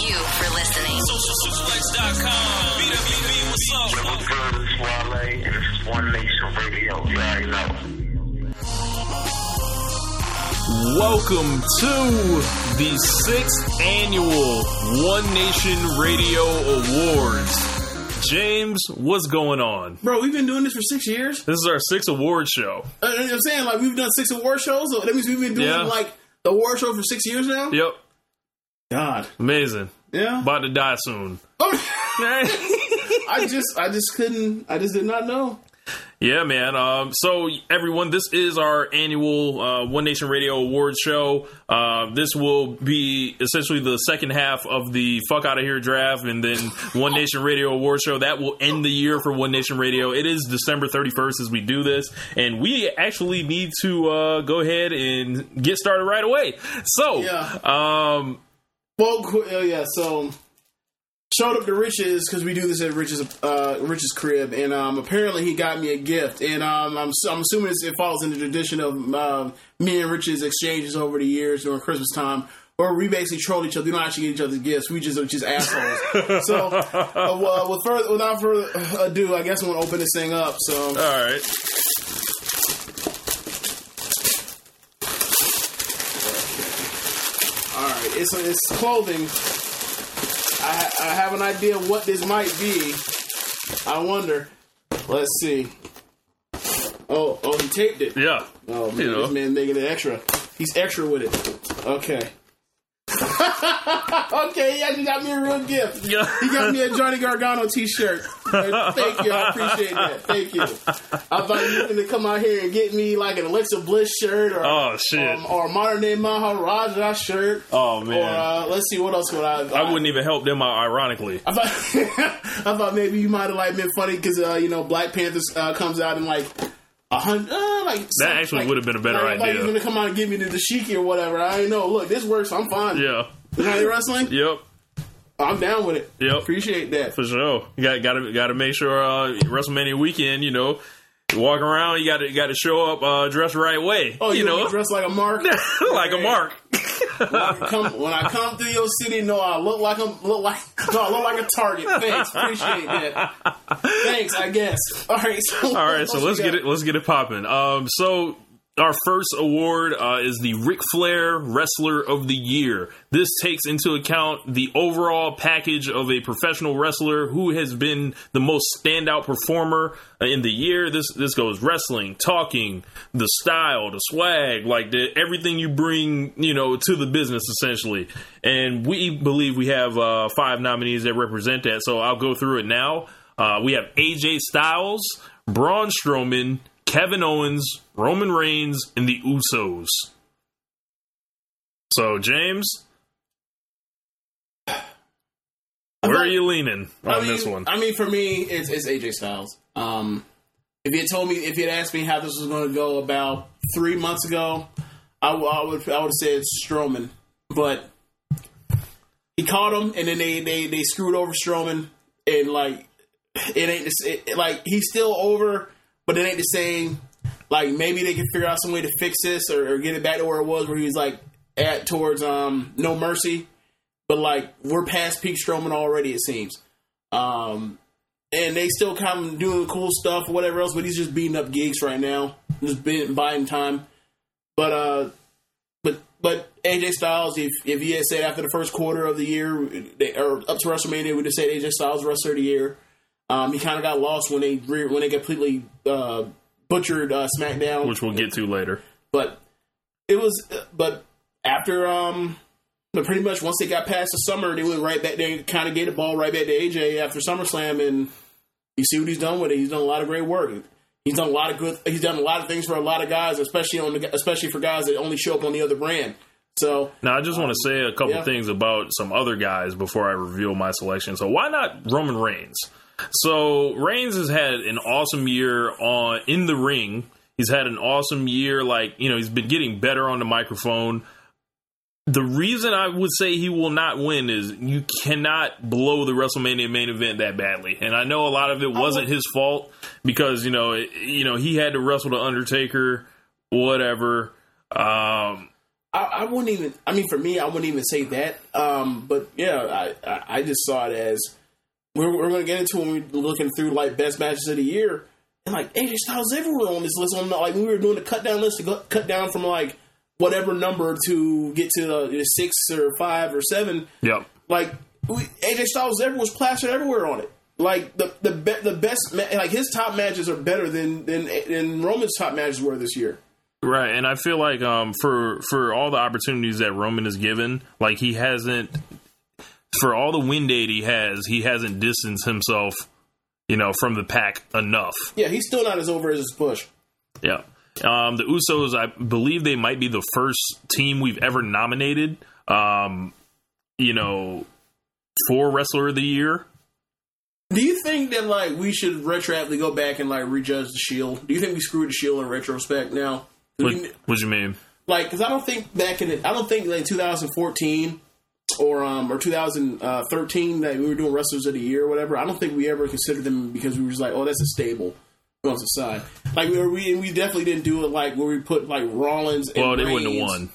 you for listening. SocialSuplex.com. BWB, what's up? What's good? It's Wale, and this is One Nation Radio. You already know. Welcome to the sixth annual One Nation Radio Awards. James, what's going on? Bro, we've been doing this for six years. This is our sixth award show. Uh, you know what I'm saying? Like, we've done six award shows. So that means we've been doing, Yeah. like, the award show for six years now? Yep, God. amazing. Yeah. About to die soon. I just, I just couldn't, I just did not know. Yeah, man. Um, so everyone, this is our annual uh, One Nation Radio Awards show. Uh, this will be essentially the second half of the fuck out of here draft, and then One Nation Radio Awards show. That will end the year for One Nation Radio. It is December thirty first as we do this, and we actually need to uh, go ahead and get started right away. So, Yeah. um, Well, uh, yeah, so showed up to Rich's because we do this at Rich's uh, Rich's crib, and um, apparently he got me a gift, and um, I'm I'm assuming it's, it falls in the tradition of uh, me and Rich's exchanges over the years during Christmas time. Or we basically troll each other. We don't actually get each other's gifts. We just are just assholes. so, uh, well, with further, without further ado, I guess I'm gonna open this thing up. So, all right. All right, it's it's clothing. I I have an idea what this might be. I wonder. Let's see. Oh, oh, he taped it. Yeah. Oh man, You know. this man making it extra. He's extra with it. Okay. okay, he actually got me a real gift. Yeah. He got me a Johnny Gargano T-shirt. Thank you, I appreciate that. Thank you. I thought you were going to come out here and get me like an Alexa Bliss shirt or Oh, shit. um, or a modern day Maharaja shirt. Oh, man. Or uh, let's see, what else would I? I wouldn't even help them out, ironically. I thought, I thought maybe you might have like been funny because uh, you know Black Panthers uh, comes out in like a hundred, uh, like some- actually like- would have been a better like, Like idea. you're gonna come out and give me the dashiki or whatever. I ain't know. Look, this works. I'm fine. Yeah. You wrestling? Yep. I'm down with it. Yep. Appreciate that. For sure. You got got to got to make sure uh, WrestleMania weekend. You know, you walk around. You got to got to show up uh, dressed the right way. Oh, you, you know, dressed like a mark. like a mark. when, I come, when I come through your city, no, I look like a look like no, I look like a target. Thanks, appreciate that. Thanks, I guess. All right, so All right, so let's get it. Let's get it popping. Um, so our first award uh, is the Ric Flair Wrestler of the Year. This takes into account the overall package of a professional wrestler who has been the most standout performer uh, in the year. This this goes wrestling, talking, the style, the swag, like the everything you bring, you know, to the business essentially. And we believe we have uh, five nominees that represent that. So I'll go through it now. Uh, we have AJ Styles, Braun Strowman, Kevin Owens, Roman Reigns, and the Usos. So, James, where are you leaning on I mean, this one? I mean, for me, it's, it's AJ Styles. Um, if you had told me, if you had asked me how this was going to go about three months ago, I, w- I would I would have said Strowman, but he caught him, and then they they, they screwed over Strowman, and like it ain't it, like he's still over, but it ain't the same. Like maybe they can figure out some way to fix this or, or get it back to where it was, where he was like at towards um No Mercy, but like we're past peak Strowman already. It seems. Um, and they still kind of doing cool stuff, whatever else. But he's just beating up gigs right now, just being buying time. But uh, but but AJ Styles, if if he had said after the first quarter of the year, they, or up to WrestleMania, would have said AJ Styles wrestler of the year. Um, he kind of got lost when they re- when they completely uh, butchered uh, SmackDown, Which we'll get to later. but it was, but after um, but pretty much once they got past the summer, they went right back. They kind of gave the ball right back to AJ after SummerSlam, and you see what he's done with it. He's done a lot of great work. He's done a lot of good. He's done a lot of things for a lot of guys, especially on the, especially for guys that only show up on the other brand. So Now, I just want to say a couple yeah. things about some other guys before I reveal my selection. So, why not Roman Reigns? So, Reigns has had an awesome year on in the ring. He's had an awesome year. Like you know, he's been getting better on the microphone. The reason I would say he will not win is you cannot blow the WrestleMania main event that badly, and I know a lot of it wasn't his fault because you know, it, you know, he had to wrestle the Undertaker, whatever. Um, I, I wouldn't even. I mean, for me, I wouldn't even say that. Um, but yeah, I, I, I just saw it as we're, we're going to get into when we're looking through like best matches of the year, and like AJ Styles everywhere on this list. On the, like we were doing the cut down list to go, cut down from like whatever number to get to the, the six or five or seven. yep. Like we, AJ Styles everywhere was plastered everywhere on it. Like the the be, the best like his top matches are better than than than Roman's top matches were this year. Right, and I feel like um, for for all the opportunities that Roman is given, like he hasn't for all the win date he has, he hasn't distanced himself, you know, from the pack enough. Yeah, he's still not as over as his push. Yeah. Um, the Usos, I believe they might be the first team we've ever nominated, um, you know, for Wrestler of the Year. Do you think that like we should retroactively go back and like rejudge the Shield? Do you think we screwed the Shield in retrospect now? What, we- what you mean? like, because I don't think back in it, I don't think like 2014 or um or 2013 that we were doing wrestlers of the year or whatever. I don't think we ever considered them because we were just like, oh, that's a stable. On the side, like we were, we we definitely didn't do it like where we put like Rollins. And Well, they wouldn't have won.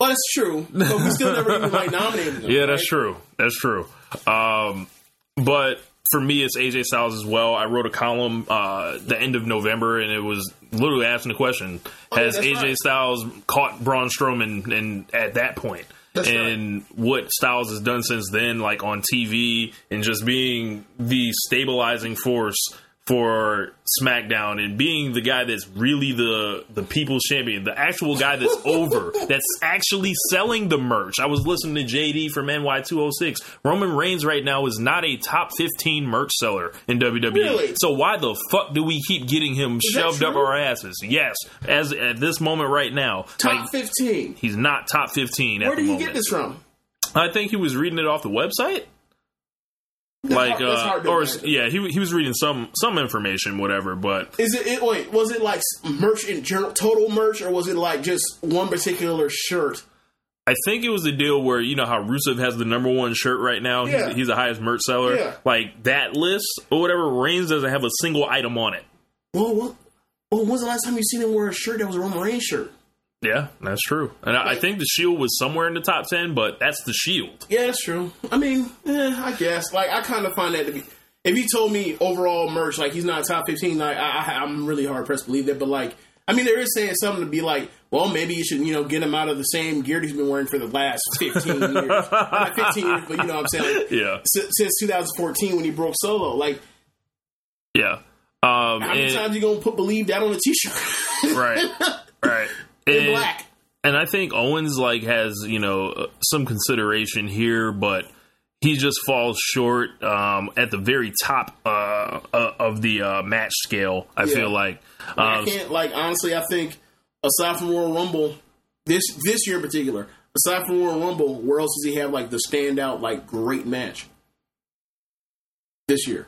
Well, that's true, but we still never even like nominated them. Yeah, that's right? true. That's true. Um, but for me, it's AJ Styles as well. I wrote a column uh, the end of November, and it was literally asking the question: Oh, Has that's AJ right. Styles caught Braun Strowman? And at that point, That's and what Styles has done since then, like on TV, and just being the stabilizing force for SmackDown and being the guy that's really the the people's champion, the actual guy that's over, that's actually selling the merch. I was listening to JD from NY206. Roman Reigns right now is not a top 15 merch seller in WWE. Really? So why the fuck do we keep getting him that shoved up our asses? Yes, as at this moment right now, Top like, 15. he's not top 15 at Where did you moment. get this from? I think he was reading it off the website. Like, uh, or yeah, he he was reading some some information, whatever. But Is it, it? Wait, was it like merch in general, total merch, or was it like just one particular shirt? I think it was the deal where you know how Rusev has the number one shirt right now. Yeah. He's, he's the highest merch seller. Yeah. Like that list or whatever. Reigns doesn't have a single item on it. Well, what? Well, when was the last time you seen him wear a shirt that was a Roman Reigns shirt? Yeah, that's true. And I, I think the Shield was somewhere in the top ten, but that's the Shield. Yeah, that's true. I mean, eh, I guess. Like, I kind of find that to be. If you told me overall merch, like he's not top fifteen, like I, I, I'm really hard pressed to believe that. But like, I mean, there is saying something to be like, well, maybe you should, you know, get him out of the same gear he's been wearing for the last fifteen years. Not fifteen years, but you know what I'm saying? Like, Yeah, si- since 2014 when he broke solo, like yeah. Um, how many times you gonna put believe that on a t-shirt? right, right. In And- black. And I think Owens like has you know uh, some consideration here, but he just falls short um, at the very top uh, uh, of the uh, match scale. I Yeah. feel like. I Um, can't like honestly. I think aside from Royal Rumble, this this year in particular, aside from Royal Rumble, where else does he have like the standout like great match this year?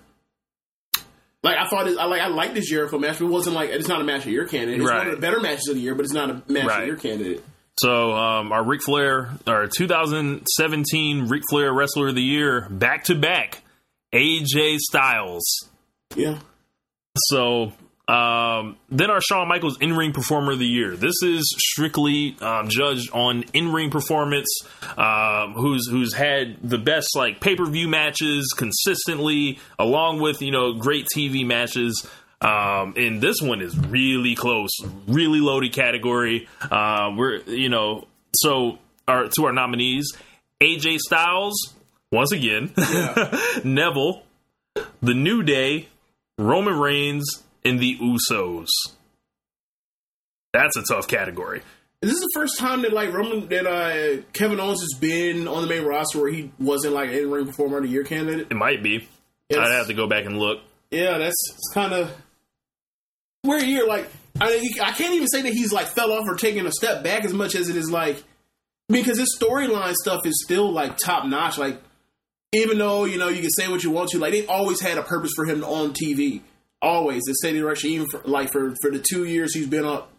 Like I thought, I like I like this Jericho match, but it wasn't like it's not a match of your candidate. It's Right. one of the better matches of the year, but it's not a match Right. of your candidate. so um, our Ric Flair, our 2017 Ric Flair Wrestler of the Year, back to back, AJ Styles. Yeah, So um, then our Shawn Michaels in ring performer of the year. This is strictly um, judged on in ring performance. Um, who's who's had the best like pay per view matches consistently, along with you know great TV matches. Um, and this one is really close, really loaded category. Uh, we're you know so our to our nominees: AJ Styles once again, Neville, The New Day, Roman Reigns, and the Usos. That's a tough category. is this the first time that like Roman that uh, Kevin Owens has been on the main roster where he wasn't like in ring performer of the year candidate? It might be. Yes. I'd have to go back and look. Yeah, that's kind of weird year. Like, I mean, I can't even say that he's like fell off or taken a step back as much as it is like because his storyline stuff is still like top notch. Like, even though you know you can say what you want to, like they always had a purpose for him on TV. Always the steady direction, even for like for for the two years he's been up,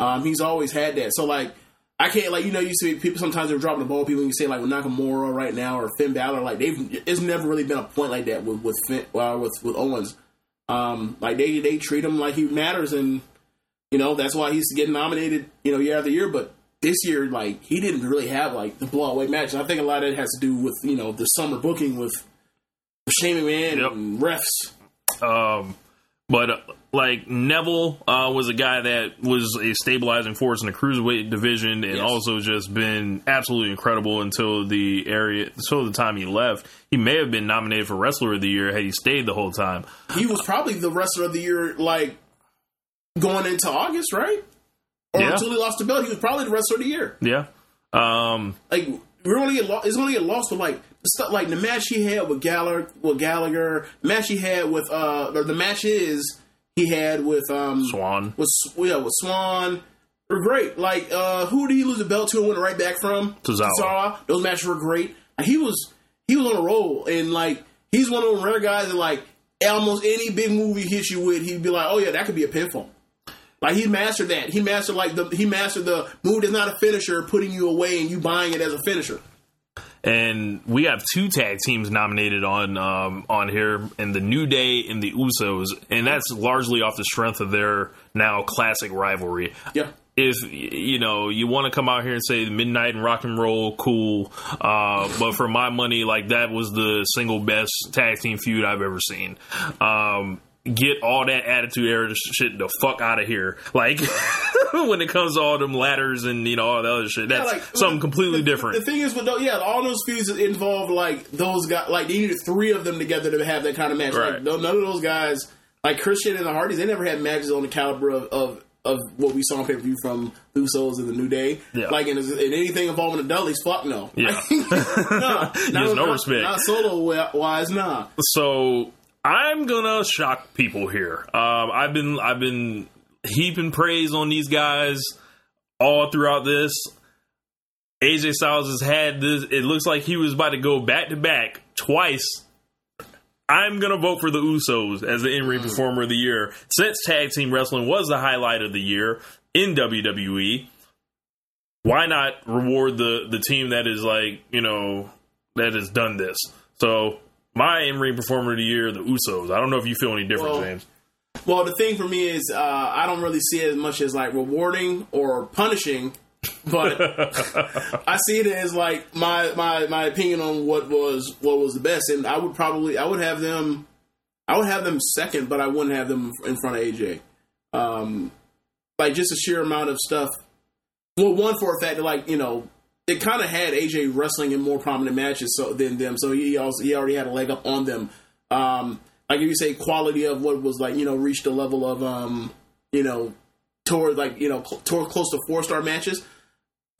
um, he's always had that. So like. I can't like you know you see people sometimes they're dropping the ball. People you say like with Nakamura right now or Finn Balor like they've it's never really been a point like that with with Finn, uh, with with Owens. Um, like they they treat him like he matters, and you know that's why he's getting nominated. You know year after year, but this year like he didn't really have like the blow away match. And I think a lot of it has to do with you know the summer booking with Shane McMahon Yep. and refs. Um, but uh, like Neville uh, was a guy that was a stabilizing force in the cruiserweight division, and Yes. also just been absolutely incredible until the area until the time he left. He may have been nominated for Wrestler of the Year had he stayed the whole time. He was probably the wrestler of the year like going into August, right? Or Yeah. until he lost the belt, he was probably the wrestler of the year. Yeah. Um, like we're get lost. It's gonna get lost with like stuff like the match he had with Gallagher, with Gallagher, the match he had with uh, or the matches he had with um Swann. with yeah with Swann were great. Like uh, who did he lose the belt to and went right back from? Tozawa. Those matches were great. He was he was on a roll and like he's one of those rare guys that like almost any big movie hits you with, he'd be like, oh yeah, that could be a pinfall. Like he mastered that. He mastered like the he mastered the move that's not a finisher, putting you away and you buying it as a finisher. And we have two tag teams nominated on um, on here, and the New Day and the Usos, and that's largely off the strength of their now classic rivalry. Yeah. If you know you want to come out here and say midnight and rock and roll, cool, uh, but for my money, like that was the single best tag team feud I've ever seen. Um, get all that attitude era shit the fuck out of here. Like when it comes to all them ladders and you know all the other shit, that's like, something completely the, different. The thing is, with those, yeah, all those feuds involved like those guys. Like they needed three of them together to have that kind of match. Right. Like no- none of those guys, like Christian and the Hardys, they never had matches on the caliber of of, of what we saw on pay per view from Usos and the New Day. Yeah. Like in, in anything involving the Dudleys, fuck no. Yeah. There's not, no not- respect. Not solo wise, nah. So I'm gonna shock people here. Um, I've been I've been heaping praise on these guys all throughout this. AJ Styles has had this. It looks like he was about to go back to back twice. I'm gonna vote for the Usos as the in-ring performer of the year since tag team wrestling was the highlight of the year in WWE. Why not reward the the team that is like you know that has done this? So my in-ring performer of the year, the Usos. I don't know if you feel any different, Well, James. Well, the thing for me is, uh, I don't really see it as much as like rewarding or punishing, but I see it as like my, my my opinion on what was what was the best, and I would probably I would have them, I would have them second, but I wouldn't have them in front of AJ. Um, like just a sheer amount of stuff. Well, one for a fact that like you know it kind of had AJ wrestling in more prominent matches so than them, so he also he already had a leg up on them. Um, like if you say quality of what was like you know reached a level of um you know toward like you know cl- toward close to four star matches.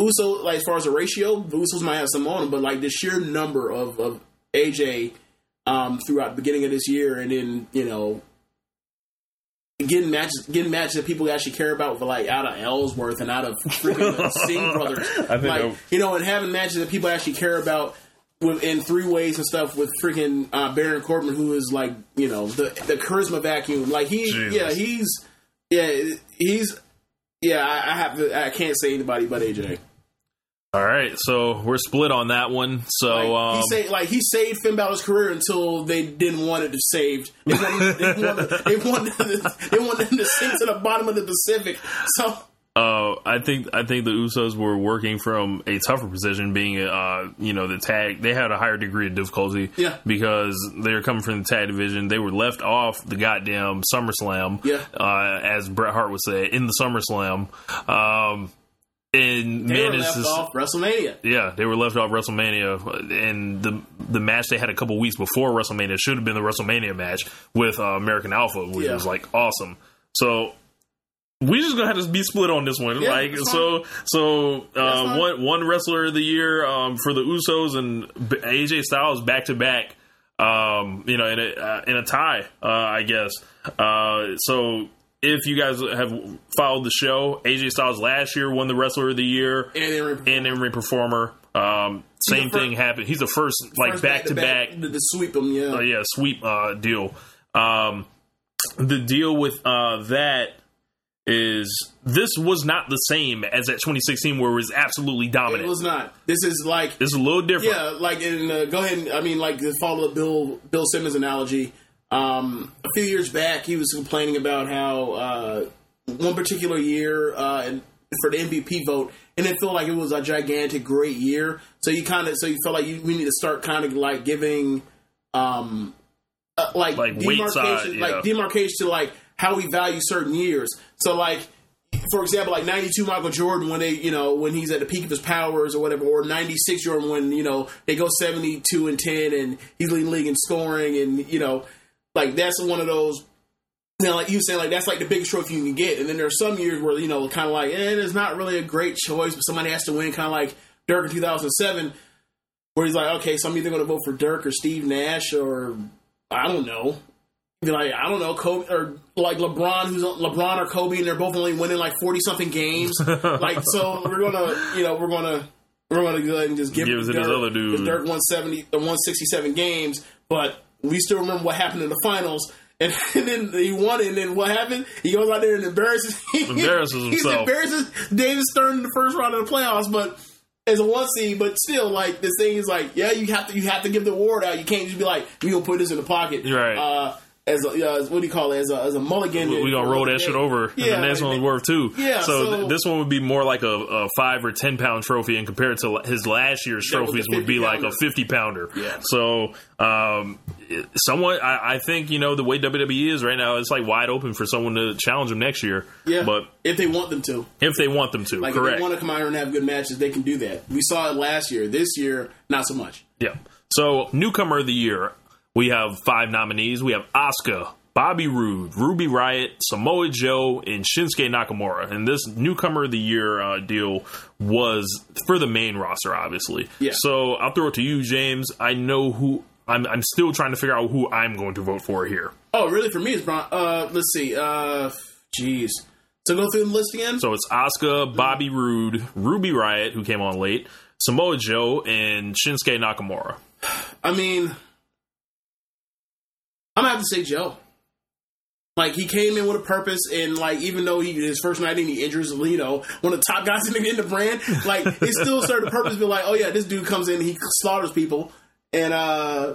Uso like as far as the ratio, Usos might have some on them, but like the sheer number of of AJ um throughout the beginning of this year, and then you know getting matches getting matches that people actually care about like out of Ellsworth and out of freaking Singh brothers, think like I'm- you know, and having matches that people actually care about with in three ways and stuff with freaking uh, Baron Corbin, who is like you know the the charisma vacuum. Like he, Jesus. yeah, he's yeah, he's yeah. I, I have to. I can't say anybody but AJ. All right, so we're split on that one. So Like, um, he saved, like he saved Finn Balor's career until they didn't want it to saved. They wanted, they wanted, they wanted, they wanted him to sink to the bottom of the Pacific. So Uh, I think I think the Usos were working from a tougher position, being uh, you know the tag. They had a higher degree of difficulty, Yeah. because they were coming from the tag division. They were left off the goddamn SummerSlam, Yeah. uh, as Bret Hart would say in the SummerSlam. Um, and they man, were left off WrestleMania. yeah, they were left off WrestleMania, and the the match they had a couple weeks before WrestleMania should have been the WrestleMania match with uh, American Alpha, which Yeah. was like awesome. So we just gonna have to be split on this one. Yeah, like so, so uh, one one wrestler of the year um, for the Usos and AJ Styles back to back. Um, you know, in a uh, in a tie, uh, I guess. Uh, so if you guys have followed the show, AJ Styles last year won the wrestler of the year And in ring and in performer. Um, same the fir- thing happened. He's the first like First back to back to, to sweep them. Yeah, uh, yeah, sweep uh, deal. Um, the deal with uh, that is this was not the same as that 2016 where it was absolutely dominant. it was not. This is like this is a little different. Yeah, like in uh, go ahead. And, I mean, like follow the Bill Bill Simmons analogy. Um, a few years back, he was complaining about how uh, one particular year uh, and for the MVP vote, and it felt like it was a gigantic, great year. So you kind of so you felt like you, we need to start kind of like giving, um, uh, like, Like demarcation, side, like demarcation to like how we value certain years. So like for example, like '92 Michael Jordan when they, you know, when he's at the peak of his powers or whatever, or '96 Jordan when you know they go 72 and 10 and he's leading league in scoring, and you know, like that's one of those. You know, like you saying, like that's like the biggest trophy you can get, and then there are some years where you know, kind of like, eh, it's not really a great choice, but somebody has to win, kind of like Dirk in 2007, where he's like, okay, so I'm either going to vote for Dirk or Steve Nash or I don't know, be like I don't know, Kobe or like LeBron, who's LeBron or Kobe, and they're both only winning like forty something games. like so, we're gonna, you know, we're gonna we're gonna go ahead and just give, Give it to this other dude. Dirk one seventy the one sixty seven games, but we still remember what happened in the finals. And, and then he won it, and then what happened? He goes out there and embarrasses, Embarrasses He himself. embarrasses David Stern in the first round of the playoffs, but as a one seed, but still, like this thing is like, yeah, you have to you have to give the award out. You can't just be like, we gonna put this in the pocket, Right. Uh, as a, uh, what do you call it? As a, as a mulligan. we gonna roll that shit over. Yeah, and the next one's worth two. Yeah, So, so- th- this one would be more like a, a five or ten pound trophy, and compared to his last year's That was a trophies, would be 50 like a fifty pounder. Yeah. So, um, somewhat, I, I think you know the way WWE is right now, it's like wide open for someone to challenge him next year. Yeah, But if they want them to, if they want them to, like if they want to come out here and have good matches, they can do that. We saw it last year. This year, not so much. Yeah. So, newcomer of the year, we have five nominees. We have Asuka, Bobby Roode, Ruby Riott, Samoa Joe, and Shinsuke Nakamura. And this newcomer of the year uh, deal was for the main roster, obviously. Yeah. So, I'll throw it to you, James. I know who. I'm, I'm still trying to figure out who I'm going to vote for here. Oh, really? For me, it's Bron. Uh, let's see. Uh, jeez. So go through the list again. So, it's Asuka, Bobby Roode, Ruby Riott, who came on late, Samoa Joe, and Shinsuke Nakamura. I mean, I'm gonna have to say Joe. Like he came in with a purpose, and like even though he his first night any injuries, you know, one of the top guys in the, in the brand, like it still served a purpose. Be like, oh yeah, this dude comes in, he slaughters people, and uh,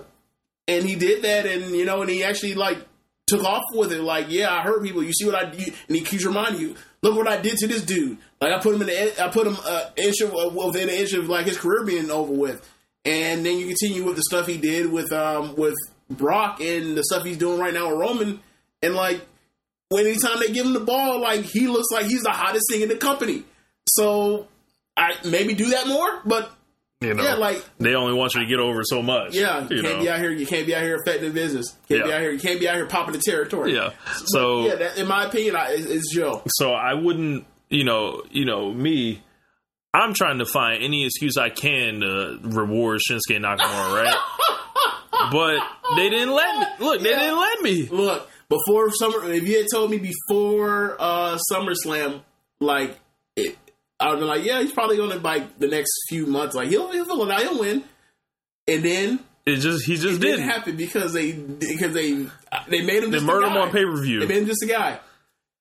and he did that, and you know, and he actually like took off with it. Like, yeah, I hurt people. You see what I do, and he keeps reminding you, look what I did to this dude. Like I put him in the, I put him uh, inch of, uh, within an inch of like his career being over with, and then you continue with the stuff he did with um with Brock and the stuff he's doing right now with Roman, and like anytime they give him the ball, like he looks like he's the hottest thing in the company. So I maybe do that more, but You know, Yeah, like- they only want you to get over so much. yeah, you, you can't know. be out here. You can't be out here affecting business. Can't be Yeah. out here. You can't be out here popping the territory. Yeah. So yeah, that, in my opinion, I, it's, it's Joe. so I wouldn't, you know, you know me. I'm trying to find any excuse I can to reward Shinsuke Nakamura, right? but they didn't let me. Look, they didn't let me. Look, before summer, if you had told me before uh SummerSlam, like I would be like, yeah, he's probably going to like the next few months, like he'll he'll fill it out, he'll win. And then It just he just didn't happen because they because they they made him They just murdered him on pay per view. They made him just a guy.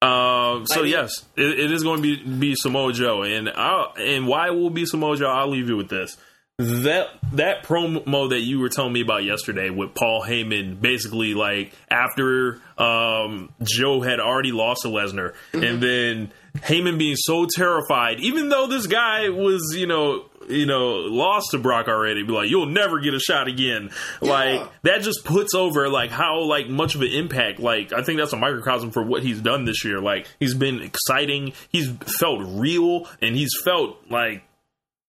Um, so Like- yes, it, it is going to be be Samoa Joe, and I and why it will be Samoa Joe? I'll leave you with this. That that promo that you were telling me about yesterday with Paul Heyman, basically like after um, Joe had already lost to Lesnar, and then Heyman being so terrified, even though this guy was you know you know lost to Brock already, be like you'll never get a shot again. Like that just puts over like how like much of an impact. Like I think that's a microcosm for what he's done this year. Like he's been exciting, he's felt real, and he's felt like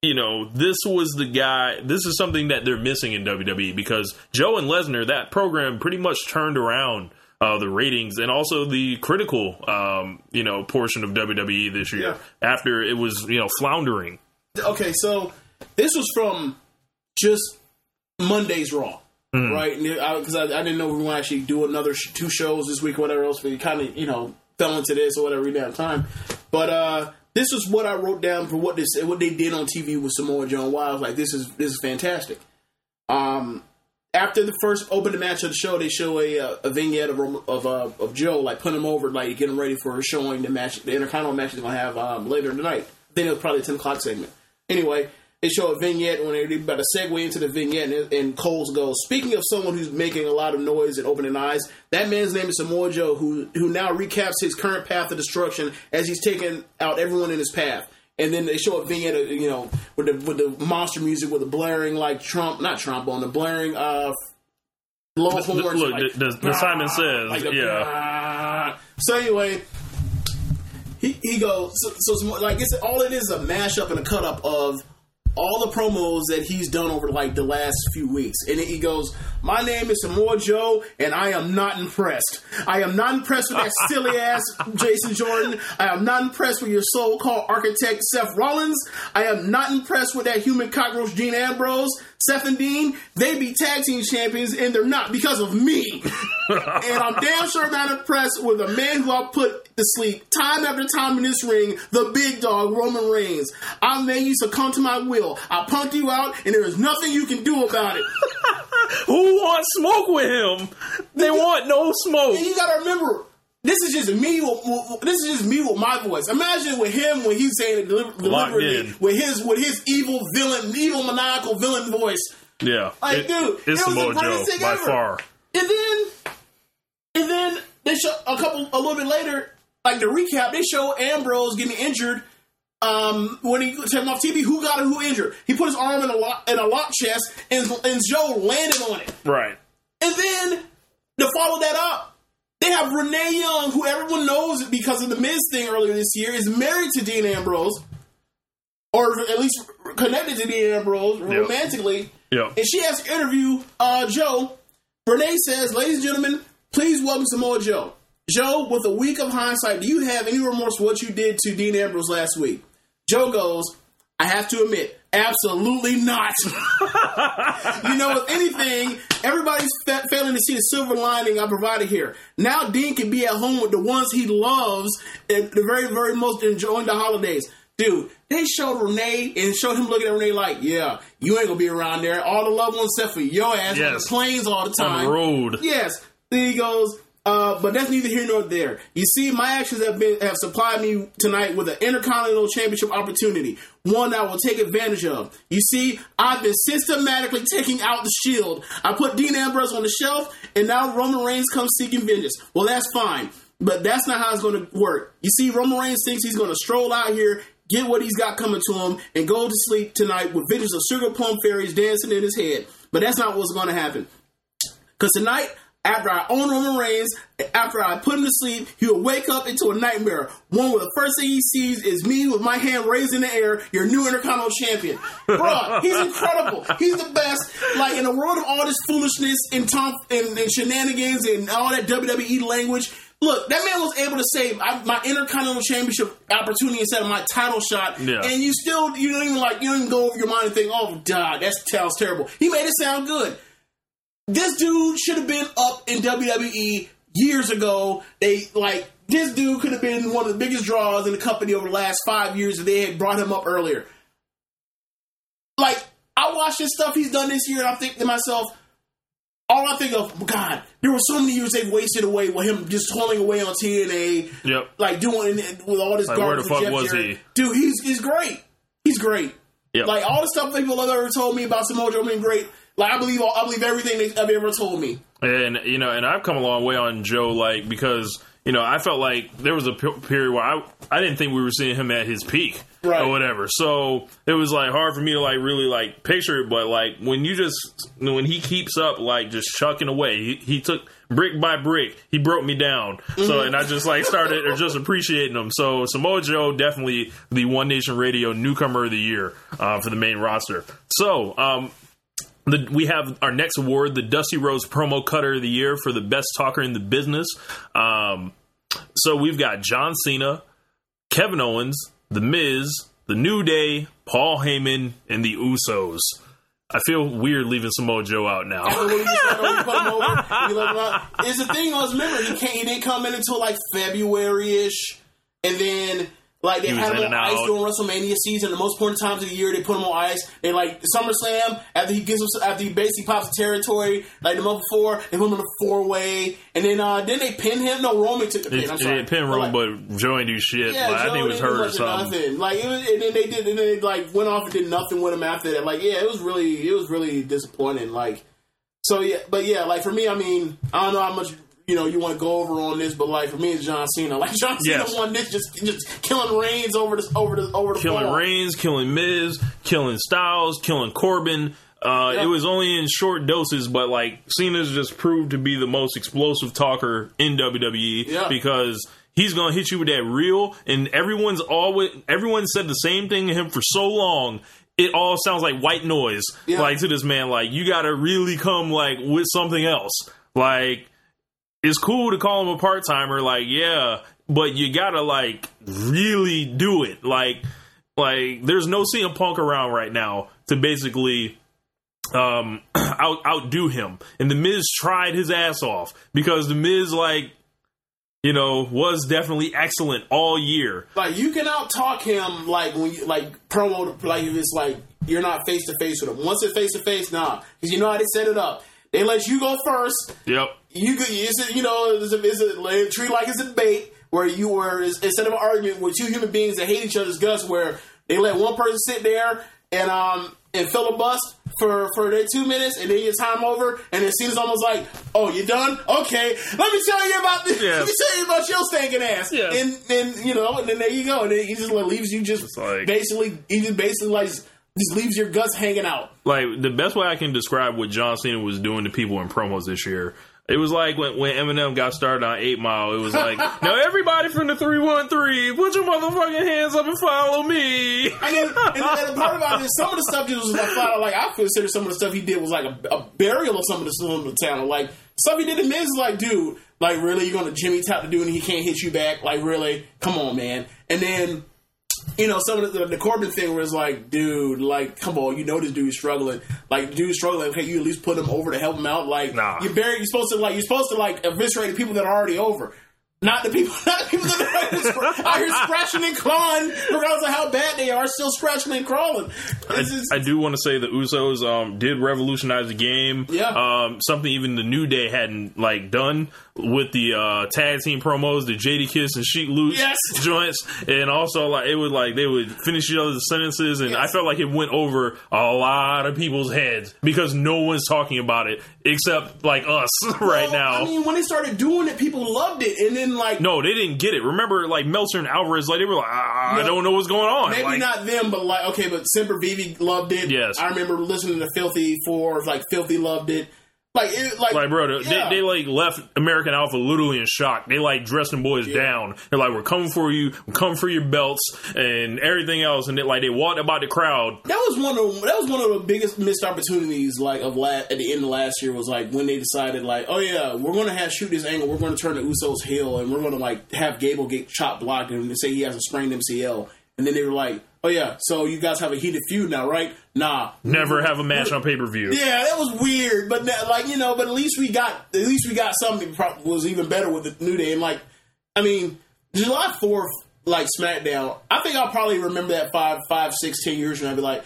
you know, this was the guy. This is something that they're missing in WWE because Joe and Lesnar, that program pretty much turned around uh, the ratings and also the critical, um, you know, portion of WWE this year Yeah. after it was, you know, floundering. okay, so this was from just Monday's Raw, right? Because I, I, didn't know we were going to actually do another sh- two shows this week or whatever else. We kind of, you know, fell into this or whatever damn time. But uh, this is what I wrote down for what this what they did on TV with Samoa Joe. and I was like, this is this is fantastic. Um, after the first opening match of the show, they show a, uh, a vignette of of, uh, of Joe like putting him over, like getting ready for showing the match, the Intercontinental match they're gonna have um, later tonight. I think it was probably a ten o'clock segment. Anyway, they show a vignette when they're about to segue into the vignette, and, and Coles goes, "Speaking of someone who's making a lot of noise and opening eyes, that man's name is Samoa Joe, who who now recaps his current path of destruction as he's taking out everyone in his path." And then they show a vignette, you know, with the with the monster music, with the blaring like Trump, not trombone, the blaring uh, low horns. Look, like, the, the, the Simon says, like the- yeah. So anyway, he, he goes. So, so it's more, like it's all it is a mashup and a cut up of all the promos that he's done over like the last few weeks, and he goes, "My name is Samoa Joe, and I am not impressed. I am not impressed with that silly ass Jason Jordan. I am not impressed with your so-called architect Seth Rollins. I am not impressed with that human cockroach Dean Ambrose." Seth and Dean, they be tag team champions, and they're not because of me. and I'm damn sure not impressed with a man who I put to sleep time after time in this ring, the big dog, Roman Reigns. I made you succumb to my will. I punked you out, and there is nothing you can do about it. Who wants smoke with him? They want no smoke. And you gotta remember, this is just me. With, this is just me with my voice. Imagine with him when he's saying it deliberately with his with his evil villain, evil maniacal villain voice. Yeah, Like, It- dude, it's it was the Joe greatest thing by ever. far. And then, and then they show a couple, a little bit later, like the recap, they show Ambrose getting injured. Um, when he took him off TV, who got him? Who injured? He put his arm in a lock, in a lock chest, and and Joe landed on it. Right. And then to follow that up, they have Renee Young, who everyone knows because of the Miz thing earlier this year, is married to Dean Ambrose, or at least connected to Dean Ambrose romantically. Yeah. And she has to interview uh, Joe. Renee says, Ladies and gentlemen, please welcome Samoa Joe. Joe, with a week of hindsight, do you have any remorse for what you did to Dean Ambrose last week? Joe goes, I have to admit, absolutely not. you know, if anything, everybody's fa- failing to see the silver lining I provided here. Now Dean can be at home with the ones he loves and the very, very most enjoying the holidays. Dude, they showed Renee and showed him looking at Renee like, yeah, you ain't gonna be around there. All the loved ones except for your ass on the planes all the time. The road. Yes. Then he goes, uh, but that's neither here nor there. You see, my actions have been have supplied me tonight with an intercontinental championship opportunity, one I will take advantage of. You see, I've been systematically taking out the Shield. I put Dean Ambrose on the shelf, and now Roman Reigns comes seeking vengeance. Well, that's fine, but that's not how it's going to work. You see, Roman Reigns thinks he's going to stroll out here. Get what he's got coming to him and go to sleep tonight with visions of sugar plum fairies dancing in his head. But that's not what's going to happen. Because tonight, after I own Roman Reigns, after I put him to sleep, he will wake up into a nightmare. One where the first thing he sees is me with my hand raised in the air, your new Intercontinental Champion. Bruh, he's incredible. He's the best. Like, in a world of all this foolishness and, tom- and, and shenanigans and all that WWE language, look, that man was able to save my Intercontinental Championship opportunity instead of my title shot. Yeah. And you still, you don't even like, you don't even go over your mind and think, oh, God, that sounds terrible. He made it sound good this dude should have been up in WWE years ago. They like this dude could have been one of the biggest draws in the company over the last five years if they had brought him up earlier. Like I watch this stuff he's done this year, and I think to myself, all I think of, God, there were so many years they've wasted away with him just toiling away on TNA, Yep. like doing it with all this Like, where garbage. the fuck Jeff was Jarrett. he? Dude, he's he's great. He's great. Yep. Like all the stuff people have ever told me about Samoa Joe being great. Like I believe I believe everything they've ever told me. And you know, and I've come a long way on Joe, like because you know I felt like there was a p- period where I I didn't think we were seeing him at his peak Right. or whatever. So it was like hard for me to like really like picture it. But like when you just when he keeps up like just chucking away, he, he took brick by brick, he broke me down. So and I just like started or just appreciating him. So Samoa Joe definitely the One Nation Radio newcomer of the year uh, for the main roster. So um, the, we have our next award, the Dusty Rhodes Promo Cutter of the Year for the best talker in the business. Um, so we've got John Cena, Kevin Owens, The Miz, The New Day, Paul Heyman, and the Usos. I feel weird leaving Samoa Joe out now. After when you said, you put him over, you let him out. It's the thing I was remember he he didn't come in until like February ish, and then like they had him on ice out. during WrestleMania season. The most important times of the year they put him on ice. They like SummerSlam after he gives him after he basically pops the territory like the month before they put him in a four way, and then uh then they pin him. No, Roman took the pin. It, I'm sorry, it pin Roman, like, but Joe ain't do shit. yeah, Like, I think he was hurt or something. Nothing. Like it was, and then they did, and then they like went off and did nothing with him after that. Like yeah, it was really, it was really disappointing. Like so yeah, but yeah, like for me, I mean, I don't know how much you know you want to go over on this, but like for me, it's John Cena. Like John Cena Yes. won this, just just killing Reigns over this, over the over the killing fall. Reigns, killing Miz, killing Styles, killing Corbin. Uh. It was only in short doses, but like Cena's just proved to be the most explosive talker in WWE because he's gonna hit you with that real, and everyone's always everyone said the same thing to him for so long. It all sounds like white noise, Yeah. like to this man. Like you got to really come like with something else. Like it's cool to call him a part timer, like yeah, but you gotta like really do it. Like, like there's no CM Punk around right now to basically um out outdo him. And the Miz tried his ass off because the Miz like you know was definitely excellent all year. Like you can out talk him like when you like promo like if it's like you're not face to face with him. Once it's face to face, nah, because you know how they set it up. They let you go first. Yep. You could you know is it, is a tree like it's a debate where you were instead of an argument with two human beings that hate each other's guts where they let one person sit there and um and filibust for for their two minutes and then your time over and it seems almost like oh you done okay let me tell you about this Yeah. let me tell you about your stinking ass Yeah. and then you know and then there you go and then he just like, leaves you just like- basically he just basically like just leaves your guts hanging out like the best way I can describe what John Cena was doing to people in promos this year. It was like when, when Eminem got started on Eight Mile. It was like, now everybody from the three one three, put your motherfucking hands up and follow me. I mean, and, and the part about it some of the stuff just was like, like I consider some of the stuff he did was like a, a burial of some of the some of the talent. Like stuff he did in Miz is like, dude, like really, you're gonna Jimmy tap the dude and he can't hit you back? Like really? Come on, man. And then. You know, some of the, the Corbin thing was like, dude, like, come on, you know this dude's struggling. Like, dude's struggling. Okay, you at least put him over to help him out. Like, Nah. you're very, you're supposed to like, you're supposed to like eviscerate the people that are already over. Not the people, not the people that are out here scratching and clawing, regardless of how bad they are, still scratching and crawling. I, just- I do want to say the Usos um, did revolutionize the game. Yeah. Um, something even the New Day hadn't like done with the uh, tag team promos, the JD Kiss and Sheet Loose Yes. joints, and also like it would like they would finish each other's sentences, and I felt like it went over a lot of people's heads because no one's talking about it except like us right now. I mean, when they started doing it, people loved it, and then like no, they didn't get it. Remember, like Meltzer and Alvarez, like they were like, ah, I No. don't know what's going on. Maybe Like, not them, but like okay, but Sempervive loved it. Yes. I remember listening to Filthy for like Filthy loved it. Like it, like Like, bro, yeah. they, they like left American Alpha literally in shock. They like dressed them boys down. They're like, "We're coming for you. We're coming for your belts and everything else." And they, like they walked about the crowd. that was one of that was one of the biggest missed opportunities like of la- at the end of last year was like when they decided like oh yeah we're going to have shoot this angle we're going to turn the Usos heel and we're going to like have Gable get chop blocked and say he has a sprained MCL and then they were like oh yeah so you guys have a heated feud now right nah Never have a match on pay per view. yeah, that was weird, but that, like you know, but at least we got at least we got something that was even better with the New Day. And like, I mean, July Fourth, like SmackDown, I think I'll probably remember that five, five, six, ten years and. I'll be like,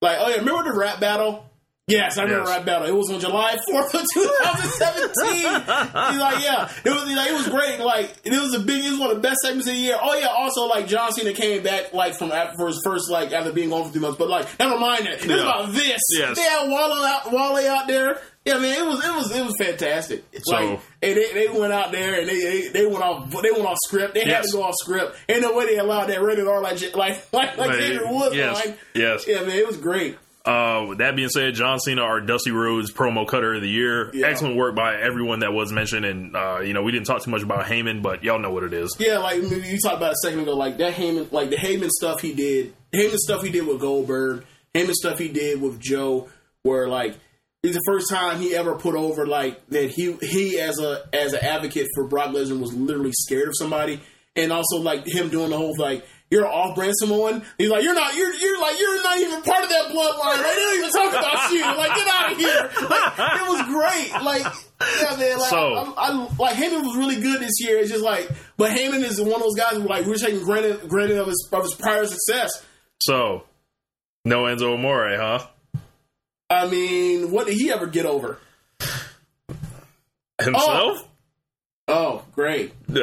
like, oh yeah, remember the rap battle? Yes, I remember Yes. rap battle. It was on July fourth of two thousand seventeen. He's like, yeah, it was like it was great. Like it was a big, it was one of the best segments of the year. Oh yeah, also like John Cena came back like from after for his first like after being gone for three months. But like, never mind that. It was Yeah. about this. Yes. They had Wale out, Wale out there. Yeah, man, it was it was it was fantastic. So- like, and they, they went out there and they, they they went off they went off script. They had to go off script. Ain't no way they allowed that rated R like like like like Woods. yes, Like, yes. yeah, man, it was great. Uh, with that being said, John Cena, our Dusty Rhodes promo cutter of the year. Yeah. Excellent work by everyone that was mentioned. And, uh, you know, we didn't talk too much about Heyman, but y'all know what it is. Yeah, like you talked about a second ago, like that Heyman, like the Heyman stuff he did, Heyman stuff he did with Goldberg, Heyman stuff he did with Joe, where like It's the first time he ever put over like that. He he as a as an advocate for Brock Lesnar was literally scared of somebody, and also like him doing the whole like you're an off-brand Samoan. He's like, you're not, you're, you're like, you're not even part of that bloodline. Right? They don't even talk about you. Like, get out of here. Like, it was great. Like, yeah, man. Like, So- I, I, like Heyman was really good this year. It's just like, but Heyman is one of those guys who like we're taking granted, granted of his of his prior success. So, no Enzo Amore, huh? I mean, what did he ever get over? Himself? Oh, great! I, don't,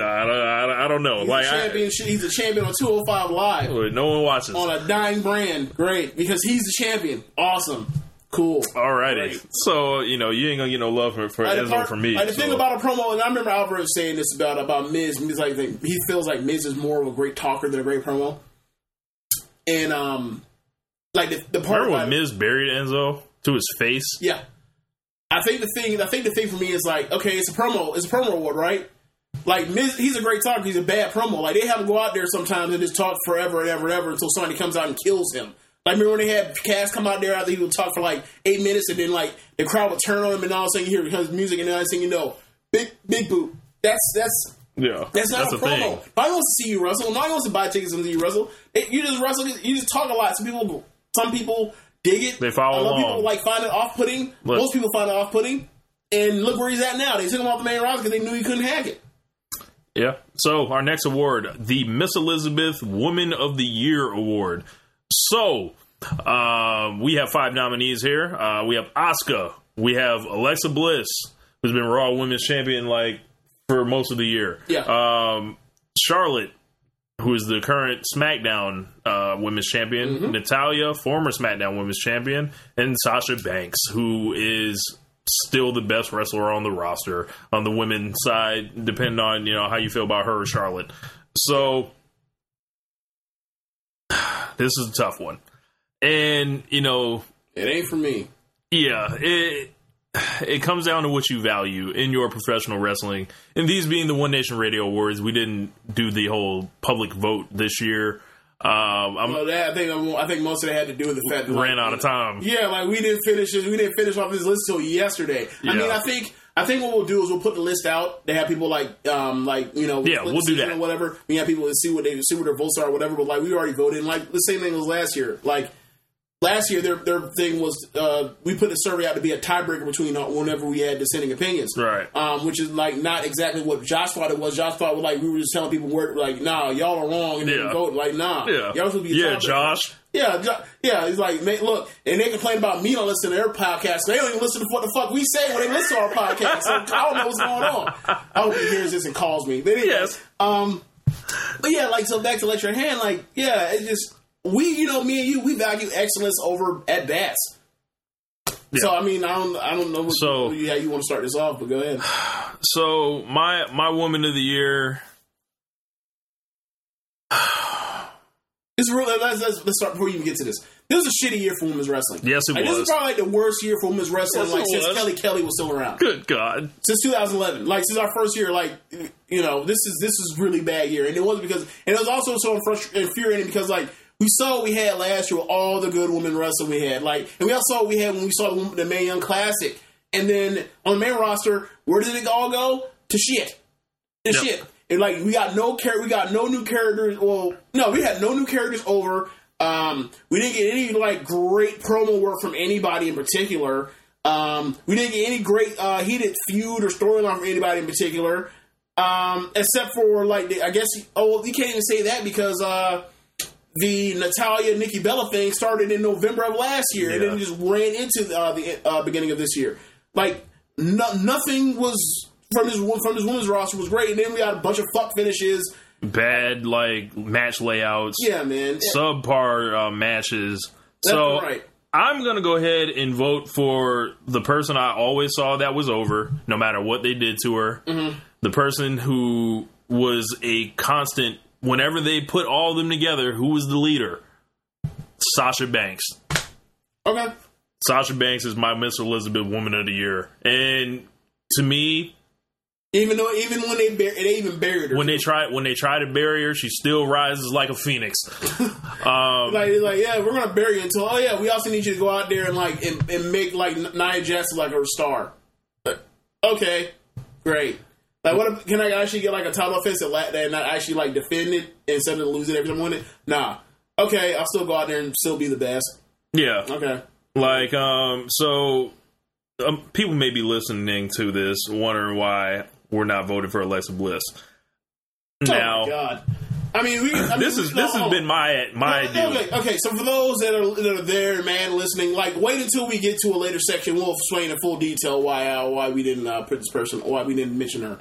I, don't- know. He's like, a I, champion. he's a champion on 205 Live no one watches. on a dying brand. Great, because he's the champion. Awesome, cool. Alrighty. Great. So, you know, you ain't gonna get no love for, for Like, Enzo part- from me. Like the thing about a promo, and I remember Alvarez saying this about about Miz. Miz like he feels like Miz is more of a great talker than a great promo. And um, like the, the part Remember when Miz buried Enzo to his face? Yeah. I think the thing I think the thing for me is like, okay, it's a promo, it's a promo award, right? Like Miz, he's a great talker, he's a bad promo. Like they have him go out there sometimes and just talk forever and ever and ever until somebody comes out and kills him. Like remember when they had Cass come out there after he would talk for like eight minutes and then like the crowd would turn on him and all of a sudden you hear his music and then next thing you know, big big boot. That's that's Yeah. that's not a the promo. thing. Nobody wants to see you wrestle. Nobody wants to buy tickets to see you wrestle. It- you just wrestle. You just talk a lot. Some people, some people dig it. They follow A lot of along. people like find it off-putting. Most people find it off-putting. And look where he's at now. They took him off the main roster because they knew he couldn't hack it. Yeah. So our next award, the Miss Elizabeth Woman of the Year Award. So um, we have five nominees here. Uh, we have Asuka. We have Alexa Bliss, who's been Raw Women's Champion like for most of the year. Yeah. Um, Charlotte, who is the current SmackDown uh, Women's Champion. Mm-hmm. Natalya, former SmackDown Women's Champion, and Sasha Banks, who is still the best wrestler on the roster on the women's side, depending on you know how you feel about her or Charlotte. So this is a tough one, and you know It ain't for me. yeah, it it comes down to what you value in your professional wrestling. And these being the One Nation Radio Awards, we didn't do the whole public vote this year. Um, I'm Well, that, I think I think most of that had to do with the fact that ran like, out of time. Yeah, like we didn't finish this. We didn't finish off this list till yesterday. I mean, I think I think what we'll do is we'll put the list out. They have people like um like you know Yeah, we'll do that. or whatever. We have people to see what they see what their votes are or whatever. But like we already voted. And like the same thing as last year. Like last year, their their thing was uh we put the survey out to be a tiebreaker between uh, whenever we had dissenting opinions. Right. Um, which is like not exactly what Josh thought it was. Josh thought was like we were just telling people where like nah y'all are wrong and then Yeah. vote like nah Yeah. y'all supposed to be Yeah. Josh. Yeah, Jo- yeah. He's like, man, look, and they complain about me not listening to their podcast. They don't even listen to what the fuck we say when they listen to our podcast. So I don't know what's going on. I hope he hears this and calls me. But anyway, Yes. um, but yeah, like so back to let your hand, like yeah, it just we, you know, me and you, we value excellence over at bats. So I mean, I don't, I don't know what, So- yeah, you want to start this off, but go ahead. So my my woman of the year. It's really let's, let's, let's start before you even get to this. This was a shitty year for women's wrestling. Yes, it Like, This was. is probably like the worst year for women's wrestling Yes, like since was. Kelly Kelly was still around. Good God. since 2011. Like since our first year, like you know, this is this is really bad year, and it wasn't because, and it was also so infuriating because like we saw what we had last year with all the good women wrestling we had, like, and we also saw what we had when we saw the, the Mae Young Classic, and then on the main roster, where did it all go? To shit, to Yep. shit. And like we got no char- we got no new characters. Well, no, we had no new characters over. Um, we didn't get any like great promo work from anybody in particular. Um, we didn't get any great uh, heated feud or storyline from anybody in particular, um, except for like the, I guess oh you can't even say that because uh, the Natalya Nikki Bella thing started in November of last year and then just ran into uh, the uh, beginning of this year. Like no, nothing was from his from his women's roster was great, and then we got a bunch of fuck finishes. Bad like match layouts. Yeah, man. Subpar uh, matches. That's so right. I'm gonna go ahead and vote for the person I always saw that was over, no matter what they did to her. Mm-hmm. The person who was a constant whenever they put all of them together. Who was the leader? Sasha Banks. Okay. Sasha Banks is my Miss Elizabeth Woman of the Year, and to me, Even though, even when they bur- they even buried her, When they try when they try to bury her, she still rises like a phoenix. Um, like like yeah, we're gonna bury you until oh yeah, we also need you to go out there and like and, and make like Nia Jax like a star. Like, okay, great. Like what can I actually get like a title offense and and not actually like defend it instead of losing every time I win it? Nah. Okay, I'll still go out there and still be the best. yeah, Okay. like um, so um, people may be listening to this wondering why we're not voting for Alexa Bliss. Oh my Now, God. I mean, we, I mean, this is no, this has been my my Okay, deal. okay, okay, so for those that are that are there, man, listening, like, wait until we get to a later section. We'll explain in full detail why uh, why we didn't uh, put this person, or why we didn't mention her.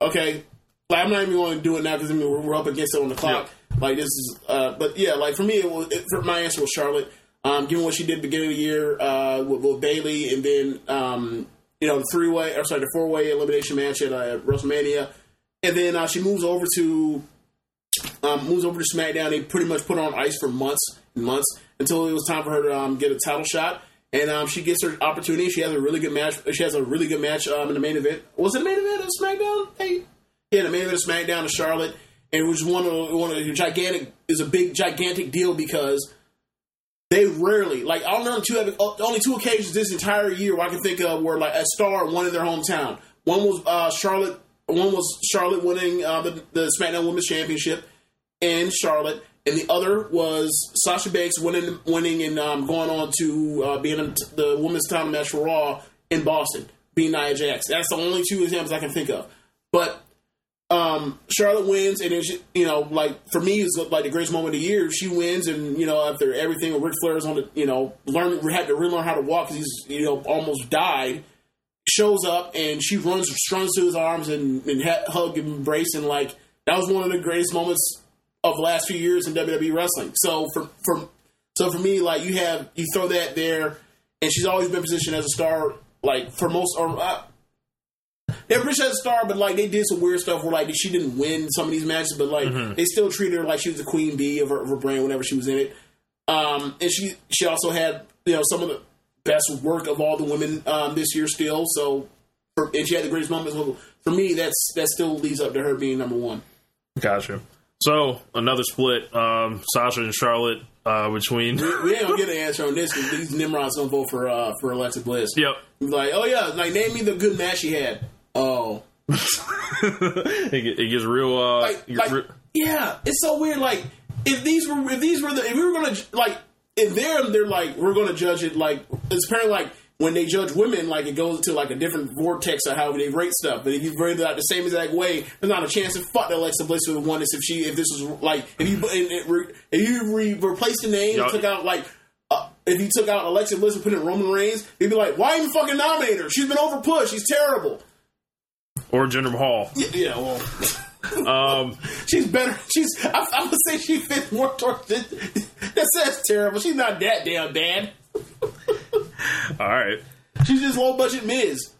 Okay, like I'm not even going to do it now because I mean we're, we're up against it on the clock. Like this is, uh, but yeah, like for me, it was, it, for my answer was Charlotte. Um, given what she did beginning of the year uh, with, with Bayley, and then um, you know the three way, or sorry, the four way elimination match at uh, WrestleMania, and then uh, she moves over to um, moves over to SmackDown. They pretty much put her on ice for months and months until it was time for her to um, get a title shot. And um, she gets her opportunity. She has a really good match. She has a really good match um, in the main event. Was it the main event of SmackDown? Hey, yeah, the main event of SmackDown to Charlotte, and it was one of one of the gigantic is a big gigantic deal because they rarely like I only two only two occasions this entire year I can think of where like a star won in their hometown. One was uh, Charlotte. One was Charlotte winning uh, the, the SmackDown Women's Championship in Charlotte, and the other was Sasha Banks winning winning and um, going on to uh, being in the women's title match for Raw in Boston, being Nia Jax. That's the only two examples I can think of. But um, Charlotte wins, and she, you know, like for me, it's like the greatest moment of the year. She wins, and you know, after everything, with Ric Flair's on the, you know, learn had to relearn how to walk because he's, you know, almost died. Shows up and she runs, runs to his arms and, and hug and embrace, and like that was one of the greatest moments of the last few years in WWE wrestling. So for for so for me, like you have you throw that there, and she's always been positioned as a star, like for most or. Uh, they're pretty as a star, but like they did some weird stuff where like she didn't win some of these matches, but like they still treated her like she was the queen bee of her, of her brand whenever she was in it. Um, and she she also had you know some of the best work of all the women um, this year still. So for, and she had the greatest moments. For me, that's that still leads up to her being number one. Gotcha. So another split, um, Sasha and Charlotte uh, between. We ain't gonna get an answer on this because these Nimrods don't vote for uh, for Alexa Bliss. Yep. Like, oh yeah, like name me the good match she had. Oh, it, it gets real. Uh, like, like yeah, it's so weird. Like if these were if these were the if we were gonna like if they're they're like we're gonna judge it like it's apparently like when they judge women like it goes to like a different vortex of how they rate stuff. But if you rate it out the same exact way, there's not a chance to fuck that Alexa Bliss would have won this if she if this was like if you and it re, if you re, replaced the name and took out like. Uh, if you took out Alexa Bliss and put in Roman Reigns, they'd be like, "Why even fucking nominate her? She's been over pushed. She's terrible." or Jinder Mahal. Yeah, yeah well, Um, She's better. She's. I, I would say she fits more towards. This. That says terrible. She's not that damn bad. all right. She's just low budget Miz.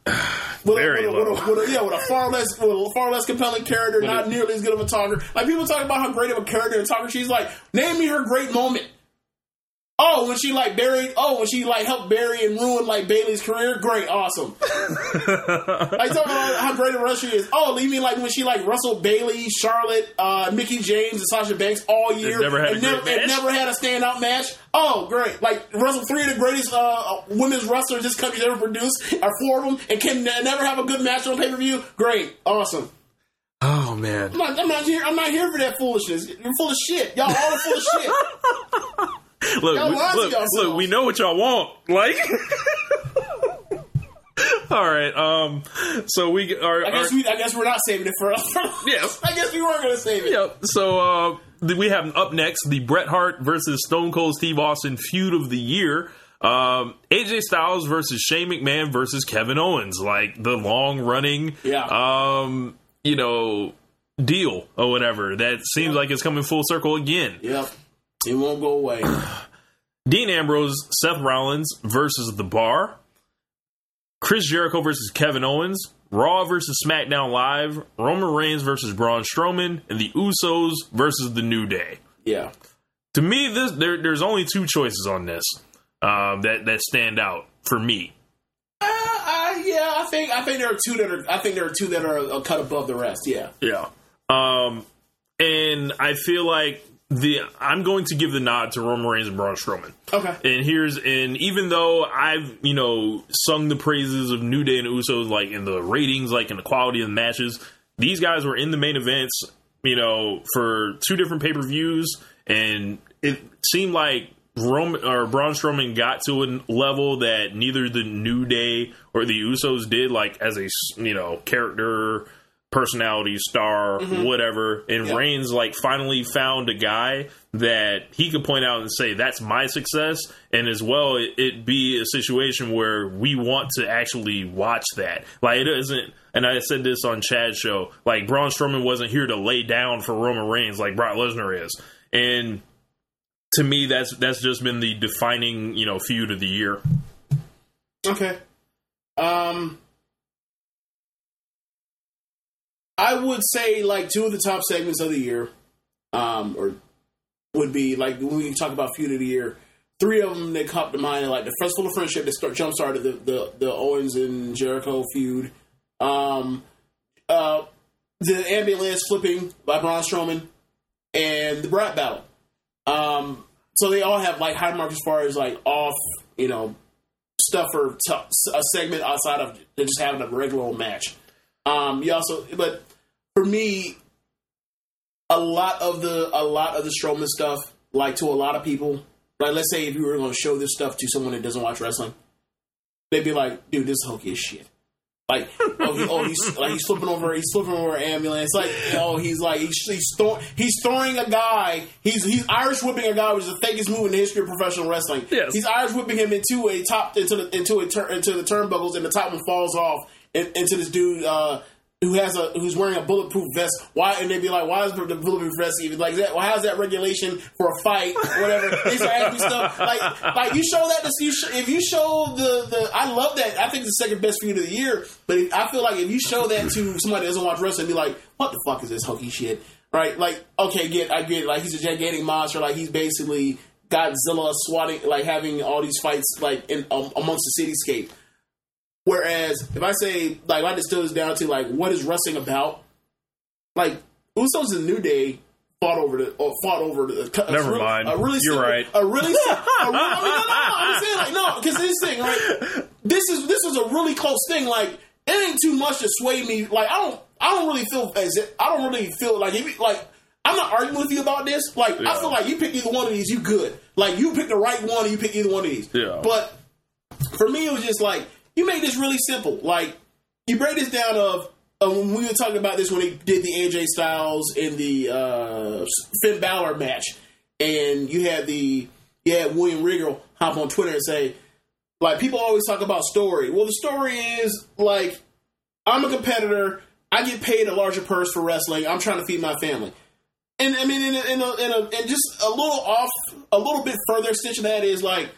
With Very a, with low. with a, with a, yeah, with a far less, with a far less compelling character, not nearly as good of a talker. Like people talk about how great of a character and talker she's like. Name me her great moment. Oh, when she like buried. Oh, when she like helped bury and ruin like Bayley's career. Great, awesome. like talking about how great a wrestler she is. Oh, you mean like when she like wrestled Bayley, Charlotte, uh, Mickie James, and Sasha Banks all year, never had a and, never, and never had a standout match. Oh, great! Like wrestled three of the greatest uh, women's wrestlers this country's ever produced, or four of them, and can ne- never have a good match on pay per view. Great, awesome. Oh man. I'm not, I'm not here. I'm not here for that foolishness. You're full of shit. Y'all all are full of shit. Look, we, look, look. We know what y'all want. Like. all right. Um. So we are. I guess we. I guess we're not saving it for. us. Yes. I guess we weren't going to save it. Yep. So uh, we have up next the Bret Hart versus Stone Cold Steve Austin feud of the year. Um, AJ Styles versus Shane McMahon versus Kevin Owens, like the long running, Yeah. um, you know, deal or whatever. That seems like it's coming full circle again. Yep. It won't go away. Dean Ambrose, Seth Rollins versus The Bar, Chris Jericho versus Kevin Owens, Raw versus SmackDown Live, Roman Reigns versus Braun Strowman, and the Usos versus The New Day. Yeah. To me, this there, there's only two choices on this um, that that stand out for me. Uh, uh, yeah, I think I think there are two that are I think there are two that are a cut above the rest. Yeah. Yeah. Um, and I feel like the I'm going to give the nod to Roman Reigns and Braun Strowman. Okay. And here's and even though I've you know sung the praises of New Day and Usos like in the ratings, like in the quality of the matches, these guys were in the main events, you know, for two different pay per views, and it seemed like Roman or Braun Strowman got to a level that neither the New Day or the Usos did, like as a you know character. Personality star, whatever, and Yeah. Reigns like finally found a guy that he could point out and say that's my success, and as well it, it be a situation where we want to actually watch that. Like it isn't, and I said this on Chad's show. Like Braun Strowman wasn't here to lay down for Roman Reigns like Brock Lesnar is, and to me that's that's just been the defining you know feud of the year. Okay. Um, I would say like two of the top segments of the year, um, or would be like when we talk about feud of the year. Three of them that come to mind, like the Festival of Friendship that start jump started the, the the Owens and Jericho feud, um, uh, the ambulance flipping by Braun Strowman, and the Rap Battle. Um, so they all have like high marks as far as like off, you know, stuff for t- a segment outside of just having a regular old match. Um, you also, but for me, a lot of the a lot of the Strowman stuff, like to a lot of people, like let's say if you were going to show this stuff to someone that doesn't watch wrestling, they'd be like, "Dude, this is hokey as shit." Like, oh, he, oh, he's like he's flipping over, he's flipping over an ambulance. Like, oh, he's like he's he's, throw, he's throwing a guy. He's he's Irish whipping a guy, which is the fakest move in the history of professional wrestling. Yes. He's Irish whipping him into a top into the into a tur- into the turnbuckles, and the top one falls off into this dude uh, who has a who's wearing a bulletproof vest. Why? And they'd be like, why is the bulletproof vest even like that? Well, how's that regulation for a fight? or Whatever. they start asking stuff like like you show that to you sh- if you show the the I love that. I think it's the second best feud of the year. But if, I feel like if you show that to somebody that doesn't watch wrestling, be like, what the fuck is this hokey shit? Right? Like, okay, get I get it. like he's a gigantic monster. Like he's basically Godzilla swatting, like having all these fights like in um, amongst the cityscape. Whereas if I say like I distill this down to like what is wrestling about, like Usos and New Day fought over the or fought over the. a Never really- mind. A really You're simple- right. A really, a really I mean, no, no, no, I'm saying like no, because this thing right. This is this was a really close thing. Like it ain't too much to sway me. Like I don't I don't really feel as if, I don't really feel like if like I'm not arguing with you about this. Like I feel like you pick either one of these, you good. Like you pick the right one, and you pick either one of these. Yeah. But for me, it was just like you made this really simple. Like you break this down of. When we were talking about this when they did the AJ Styles in the uh, Finn Balor match, and you had the had William Regal hop on Twitter and say, like people always talk about story. Well, the story is like I'm a competitor. I get paid a larger purse for wrestling. I'm trying to feed my family. And I mean, in a, in a, in a, and just a little off, a little bit further extension of that is like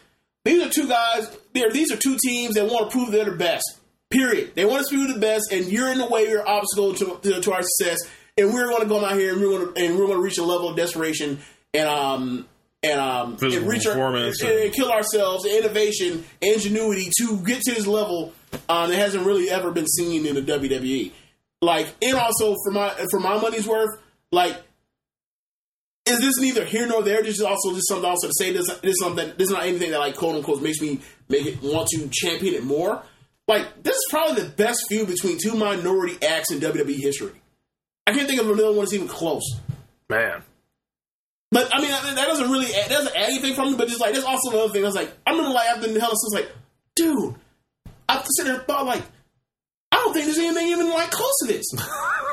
these are two guys. There, these are two teams that want to prove they're the best. Period. They want to prove the best, and you're in the way. You're an obstacle to, to, to our success. And we're going to go out here and we're going to and we're going to reach a level of desperation and um and um Physical and reach our, performance and, and- and kill ourselves, innovation, ingenuity to get to this level um, that hasn't really ever been seen in the WWE. Like, and also for my for my money's worth, like is this neither here nor there? This is also just something also to say this this is something this is not anything that like quote unquote makes me make it want to champion it more. Like this is probably the best feud between two minority acts in WWE history. I can't think of another one that's even close. Man. But I mean that that doesn't really add, that doesn't add anything from me. But just like that's also another thing. I was like I remember like after the Hell Cell, I was like, dude, I there thought like I don't think there's anything even like close to this.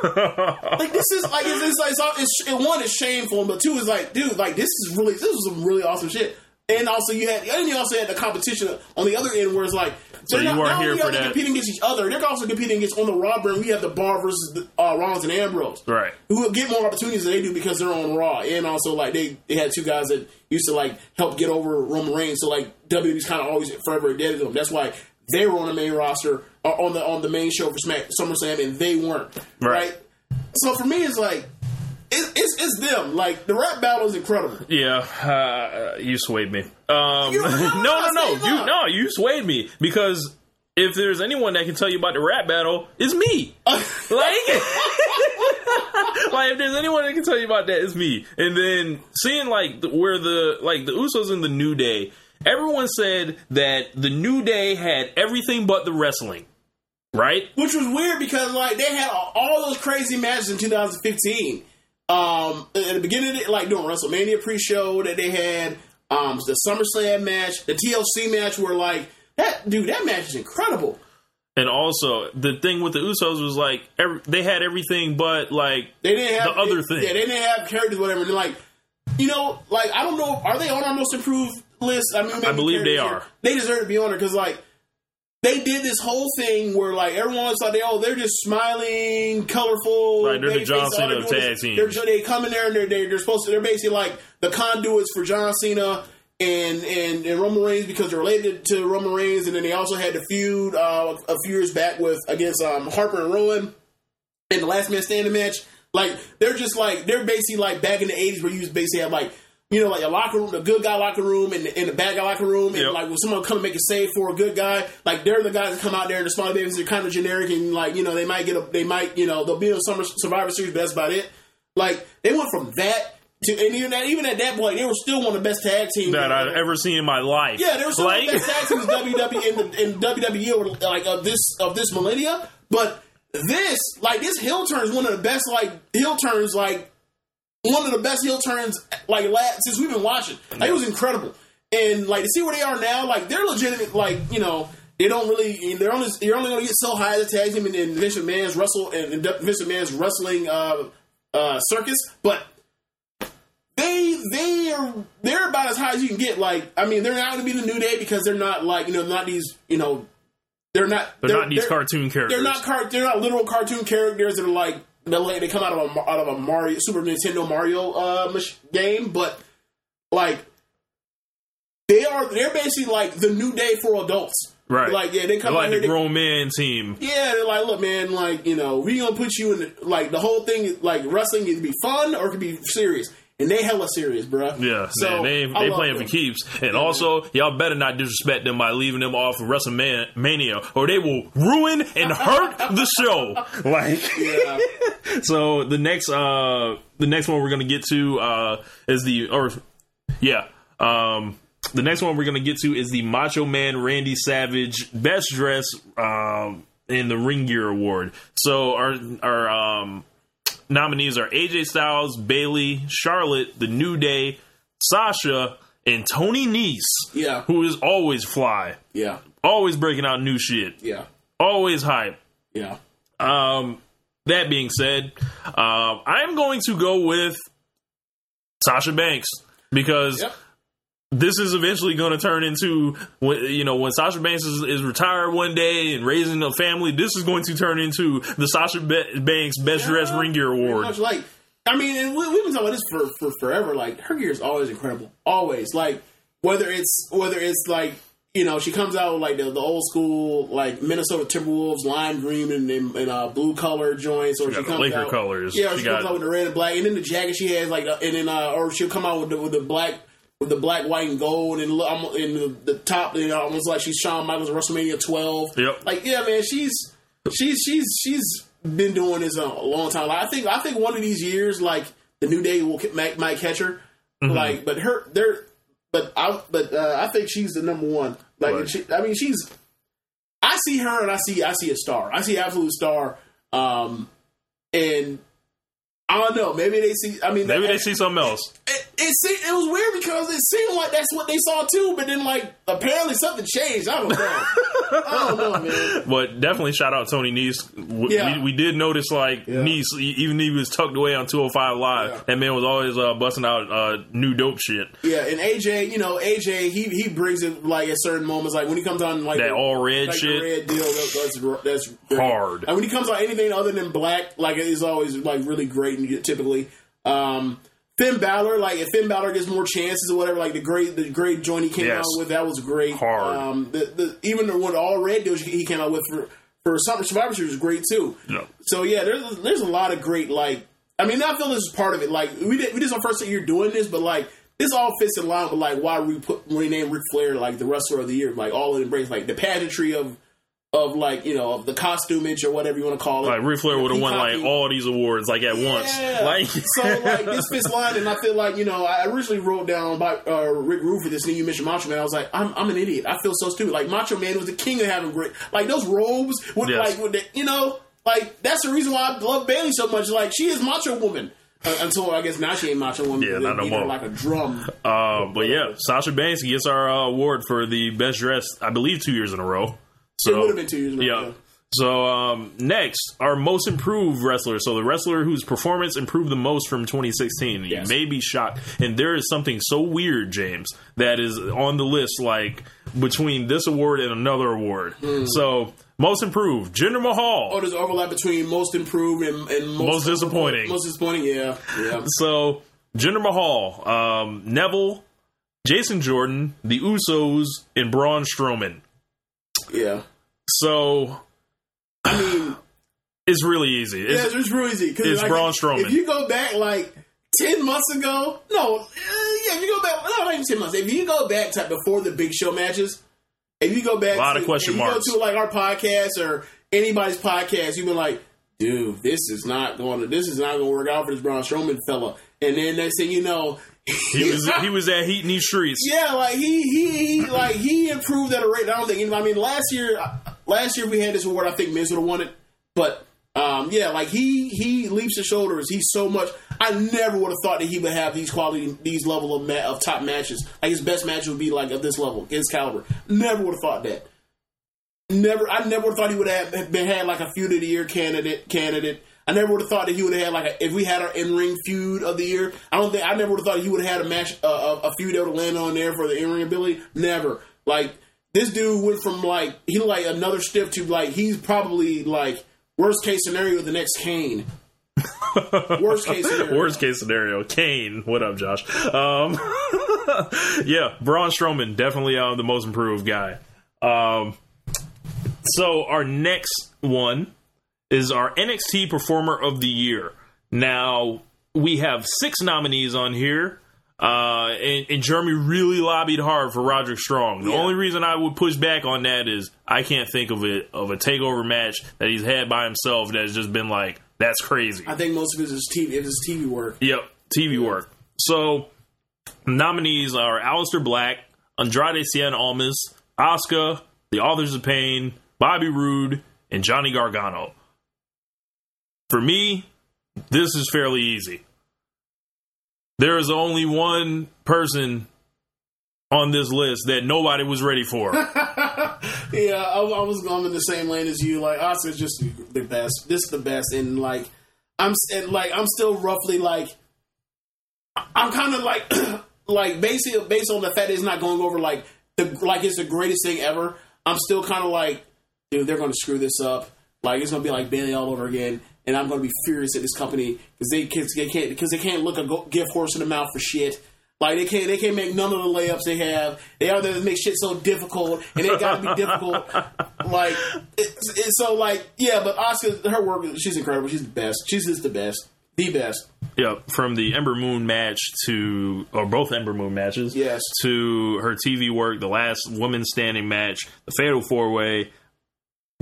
like this is like it's, it's like it's, it's, it, one is shameful, but two is like, dude, like this is really this was some really awesome shit. And also you had and you also had the competition on the other end where it's like So you not, weren't not here for are that. competing against each other, they're also competing against on the Raw brand. We have the Bar versus the, uh, Rollins and Ambrose, Right. Who will get more opportunities than they do because they're on Raw, and also like they they had two guys that used to like help get over Roman Reigns, so like WWE's kind of always forever indebted to them. That's why they were on the main roster or on the on the main show for Smack SummerSlam, and they weren't Right. right. So for me, it's like it, it's it's them. Like the rap battle is incredible. Yeah, uh, you swayed me. Um, You- no, no, no, no, you no. no, you swayed me because if there's anyone that can tell you about the rap battle, it's me. like, like if there's anyone that can tell you about that, it's me. And then seeing like where the like the Usos in the New Day, everyone said that the New Day had everything but the wrestling, right? which was weird because like they had all- those crazy matches in 2015. Um, at the beginning, of it, like during WrestleMania pre-show that they had, um, the SummerSlam match, the TLC match, were like that. Dude, that match is incredible. And also the thing with the Usos was like every, they had everything but like They didn't have The other they- thing. Yeah, they didn't have characters, whatever. And like, you know, like I don't know, are they on our most improved list? I mean, maybe believe they are. They deserve to be on it because like they did this whole thing where like everyone's like, they oh, they're just smiling, colorful. Right, they're the John Cena of tag teams. They're, they come in there and they're, they're they're supposed to. They're basically like the conduits for John Cena. And, and and Roman Reigns because they're related to Roman Reigns, and then they also had the feud uh, a few years back with against um, Harper and Rowan in the last man standing match. Like they're just like they're basically like back in the eighties where you basically have like you know like a locker room, a good guy locker room, and, and a bad guy locker room, and Yep. like when someone come and make a save for a good guy, like they're the guys that come out there and the small babies are kind of generic and like you know they might get a they might you know they'll be on summer Survivor Series, but that's about it. Like they went from that to and even at, even at that point they were still one of the best tag teams that I've ever seen in my life. yeah, there was some like like, best tag teams in WWE in, the, in WWE like of this of this millennia, but this like this heel turn is one of the best like heel turns like one of the best heel turns like last, since we've been watching. Like, it was incredible, and like to see where they are now, like they're legitimate. Like you know. They don't really. They're only. You're only going to get so high as a tag team and in Vince McMahon's wrestle and Vince McMahon's wrestling uh, uh, circus, but they they are they're about as high as you can get. Like, I mean, they're not going to be the new day because they're not like you know not these you know they're not they're, not these cartoon characters. They're not car. They're not literal cartoon characters that are like they're like they come out of a out of a Mario Super Nintendo Mario uh game, but like they are they're basically like the new day for adults. right. Like yeah, they They're come like out here. the they- grown man team. yeah, they're like, look, man, like you know, we gonna put you in the, like the whole thing. Like wrestling can be fun or it can be serious, and they hella serious, bruh. Yeah, so they I they playing them. for keeps, and also y'all better not disrespect them by leaving them off of WrestleMania, or they will ruin and hurt the show. Like, Yeah. so the next uh the next one we're gonna get to uh is the or yeah um the next one we're gonna get to is the Macho Man Randy Savage Best Dress um in the Ring Gear Award. So our our um nominees are AJ Styles, Bayley, Charlotte, The New Day, Sasha, and Tony Nese, Yeah. who is always fly, Yeah. always breaking out new shit, Yeah. always hype. Yeah. Um, that being said, um, I'm going to go with Sasha Banks because Yep. This is eventually going to turn into when you know when Sasha Banks is, is retired one day and raising a family. This is going to turn into the Sasha Ba- Banks Best Dressed Ring Gear Award. much like, I mean, and we, we've been talking about this for, for forever. Like, her gear is always incredible. Always. Like, whether it's whether it's like you know she comes out with like the, the old school like Minnesota Timberwolves lime green and, and, and uh, blue color joints, or she got the comes Laker out colors. Yeah, or She she, comes out with the red and black, and then the jacket she has like, and then uh, or she'll come out with the, with the black. With the black, white, and gold, and look, I'm- and the, the top, you know, almost like she's Shawn Michaels WrestleMania 12. Yep. Like, yeah, man, she's she's she's she's been doing this a long time. Like, I think I think one of these years, like the New Day will might, might catch her. Mm-hmm. Like, but her, they're, but I, but uh, I think she's the number one. Like, Right. she, I mean, she's. I see her and I see I see a star. I see absolute star. Um, and I don't know. Maybe they see. I mean, Maybe that- they see something else. it, it, se- it was weird because it seemed like that's what they saw too, but then like apparently something changed. I don't know. I don't know, man. But definitely shout out Tony Nese. W- Yeah. We, we did notice like Yeah. Nese, even he was tucked away on 205 Live. Yeah. That man was always uh, busting out uh, new dope shit. Yeah, and AJ, you know, AJ, he he brings it like at certain moments, like when he comes on like That the- all red like shit. red deal. That, that's that's. Hard. And when he comes on anything other than black, like it is always like really great. And typically, um, Finn Balor, like if Finn Balor gets more chances or whatever, like the great the great joint he came Yes. out with, that was great. Hard. Um, the, the even the one all red deals he came out with for for Summer Survivor Series was great too. Yeah. So yeah, there's there's a lot of great like. I mean, I feel this is part of it. Like we did, we this is our first year doing this, but like this all fits in line with like why we put when we named Ric Flair like the wrestler of the year, like all of it embraces like the pageantry of of like you know of the costumage or whatever you want to call it. Like Ric Flair would have won like all these awards like at once. Like so like this fits line, and I feel like you know I originally wrote down by uh, Rick Rude for this, then you mentioned Macho Man. I was like, I'm, I'm an idiot. I feel so stupid. Like Macho Man was the king of having great, like those robes with Yes. like with the, you know like that's the reason why I love Bayley so much. Like she is Macho Woman. Uh, until I guess now she ain't Macho Woman. Yeah, not no more. Like a drum. Uh, but yeah, Sasha Banks gets our uh, award for the best dressed, I believe, two years in a row. So it would have been two years. ago, yeah. So um, next, our most improved wrestler. So the wrestler whose performance improved the most from 2016. Yes. You may be shocked, and there is something so weird, James, that is on the list, like between this award and another award. So most improved, Jinder Mahal. Oh, there's overlap between most improved and, and most, Most disappointing. Most disappointing, yeah, yeah. So Jinder Mahal, um, Neville, Jason Jordan, the Usos, and Braun Strowman. Yeah. So I mean, it's really easy. It's, yeah, it's real easy. it's Braun Strowman. If you go back like ten months ago, no, uh, yeah, if you go back, no, not even ten months. If you go back to before the Big Show matches, if you go back, A lot to, of question marks. You go to like our podcast or anybody's podcast, you've been like, dude, this is not going to, this is not going to work out for this Braun Strowman fella. And then next thing you know, he was he was at heat in these streets. Yeah, like he he, he like he improved at a rate. I don't think. I mean, last year last year we had this award. I think Miz would have won it, but um, yeah, like he he leaps the shoulders. He's so much. I never would have thought that he would have these quality, these level of ma- of top matches. Like his best match would be like of this level, his caliber. Never would have thought that. Never, I never thought he would have been had like a feud of the year candidate. Candidate. I never would have thought that he would have had like a, if we had our in ring feud of the year. I don't think I never would have thought he would have had a match uh, a, a feud that would land on there for the in ring ability. Never. Like this dude went from like he like another stiff to like he's probably like worst case scenario the next Kane. worst case scenario. Worst case scenario, Kane. What up, Josh? Um, yeah, Braun Strowman definitely uh, the most improved guy. Um, so our next one is our NXT Performer of the Year. Now we have six nominees on here. Uh, and, and Jeremy really lobbied hard for Roderick Strong. The Yeah. only reason I would push back on that is I can't think of it of a takeover match that he's had by himself that has just been like that's crazy. I think most of it is TV. It is TV work. Yep, TV work. So nominees are Aliester Black, Andrade Cien Almas, Asuka, The Authors of Pain, Bobby Roode, and Johnny Gargano. For me, this is fairly easy. There is only one person on this list that nobody was ready for. Yeah, I, I was going in the same lane as you. Like Asuka's just the best. This is the best, and like I'm and like I'm still roughly like I'm kind of like like basically based on the fact that it's not going over like the like it's the greatest thing ever. I'm still kind of like, dude, they're going to screw this up. Like it's going to be like Bayley all over again, and I'm going to be furious at this company because they can't they can't because they can't look a go- gift horse in the mouth for shit. Like they can't, they can't make none of the layups they have. They are to make shit so difficult, and they got to be difficult. Like it's, it's so like yeah, but Asuka, her work, she's incredible. She's the best. She's just the best, the best. Yep, from the Ember Moon match to, or both Ember Moon matches, Yes. to her TV work, the last woman standing match, the Fatal Four Way.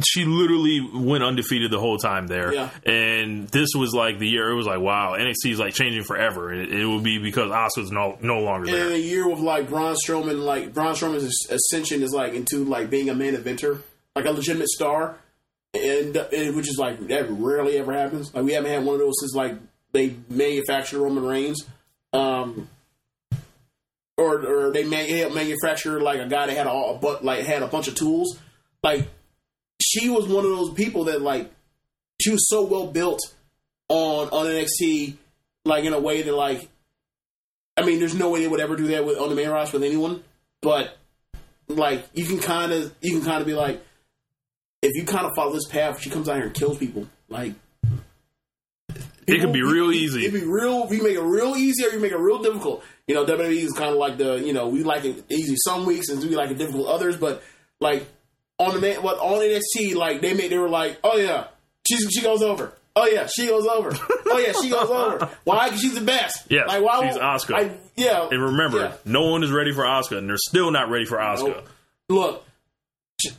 She literally went undefeated the whole time there, Yeah. and this was like the year. It was like, wow, NXT is like changing forever. It, it will be because Asuka's no no longer And in there. a year with like Braun Strowman, like Braun Strowman's ascension is like into like being a main eventer, like a legitimate star, and, and which is like that rarely ever happens. Like we haven't had one of those since like they manufactured Roman Reigns, um, or or they man, helped manufacture like a guy that had a, a but like had a bunch of tools. Like she was one of those people that like she was so well built on on NXT, like in a way that like I mean, there's no way they would ever do that with on the main roster with anyone. But like, you can kind of you can kind of be like, if you kind of follow this path, she comes out here and kills people. Like, It could be real easy. It'd be real. You make it real easy, or you make it real difficult. You know, WWE is kind of like the you know we like it easy some weeks and we like it difficult others. But like on the main, what on NXT, like they made they were like, oh yeah, she she goes over. Oh yeah, she goes over. Oh yeah, she goes over. Why? Because she's the best. Yes, like why? she's I, yeah, And remember, yeah. no one is ready for Asuka, and they're still not ready for Asuka. Nope. Look,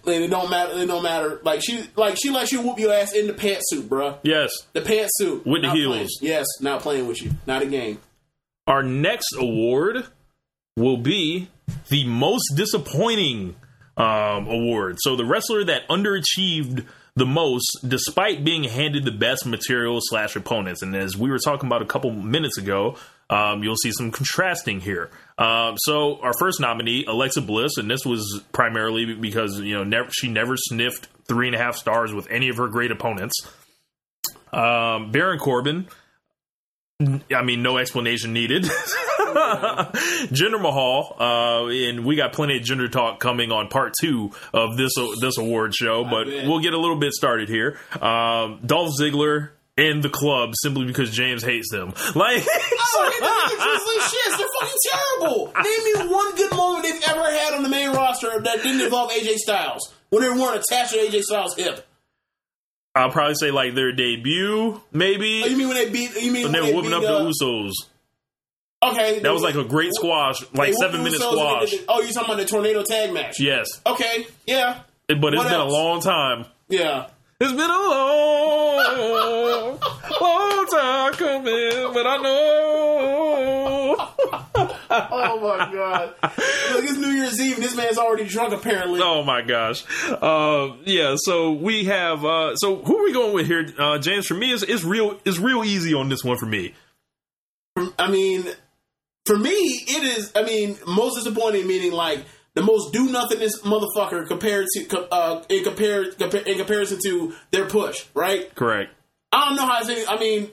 it don't matter. It don't matter. Like she, like she lets you whoop your ass in the pantsuit, bruh. Yes. The pantsuit With the heels. playing. Yes, not playing with you. Not a game. Our next award will be the most disappointing um, award. So the wrestler that underachieved the most, despite being handed the best material slash opponents. And as we were talking about a couple minutes ago, um, you'll see some contrasting here. Um, so our first nominee, Alexa Bliss, and this was primarily because you know never, she never sniffed three and a half stars with any of her great opponents. Um, Baron Corbin, I mean, no explanation needed. Jinder Mahal, uh, and we got plenty of Jinder talk coming on part two of this this award show, but we'll get a little bit started here. Um, Dolph Ziggler and the club simply because James hates them. Like, Oh, they're fucking terrible. Name me one good moment they've ever had on the main roster that didn't involve AJ Styles when they weren't attached to AJ Styles' hip. I'll probably say like their debut, maybe. Oh, you mean when they beat? You mean when they're they whooping beat, up uh, the Usos. Okay, That was like a great squash, like seven minute squash. Oh, you talking about the tornado tag match? Yes, Okay, yeah, but it's What been a long time. yeah. It's been a long, long time coming, but I know. Oh my god! Look, it's New Year's Eve. This man's already drunk. Apparently, Oh my gosh. Uh, yeah, so we have uh, so who are we going with here, uh, James? For me, it's, it's real it's real easy on this one for me. I mean, for me, it is. I mean, most disappointing. Meaning, like the most do nothingest motherfucker compared to uh, in in comparison to their push. Right? Correct. I don't know how say. I mean,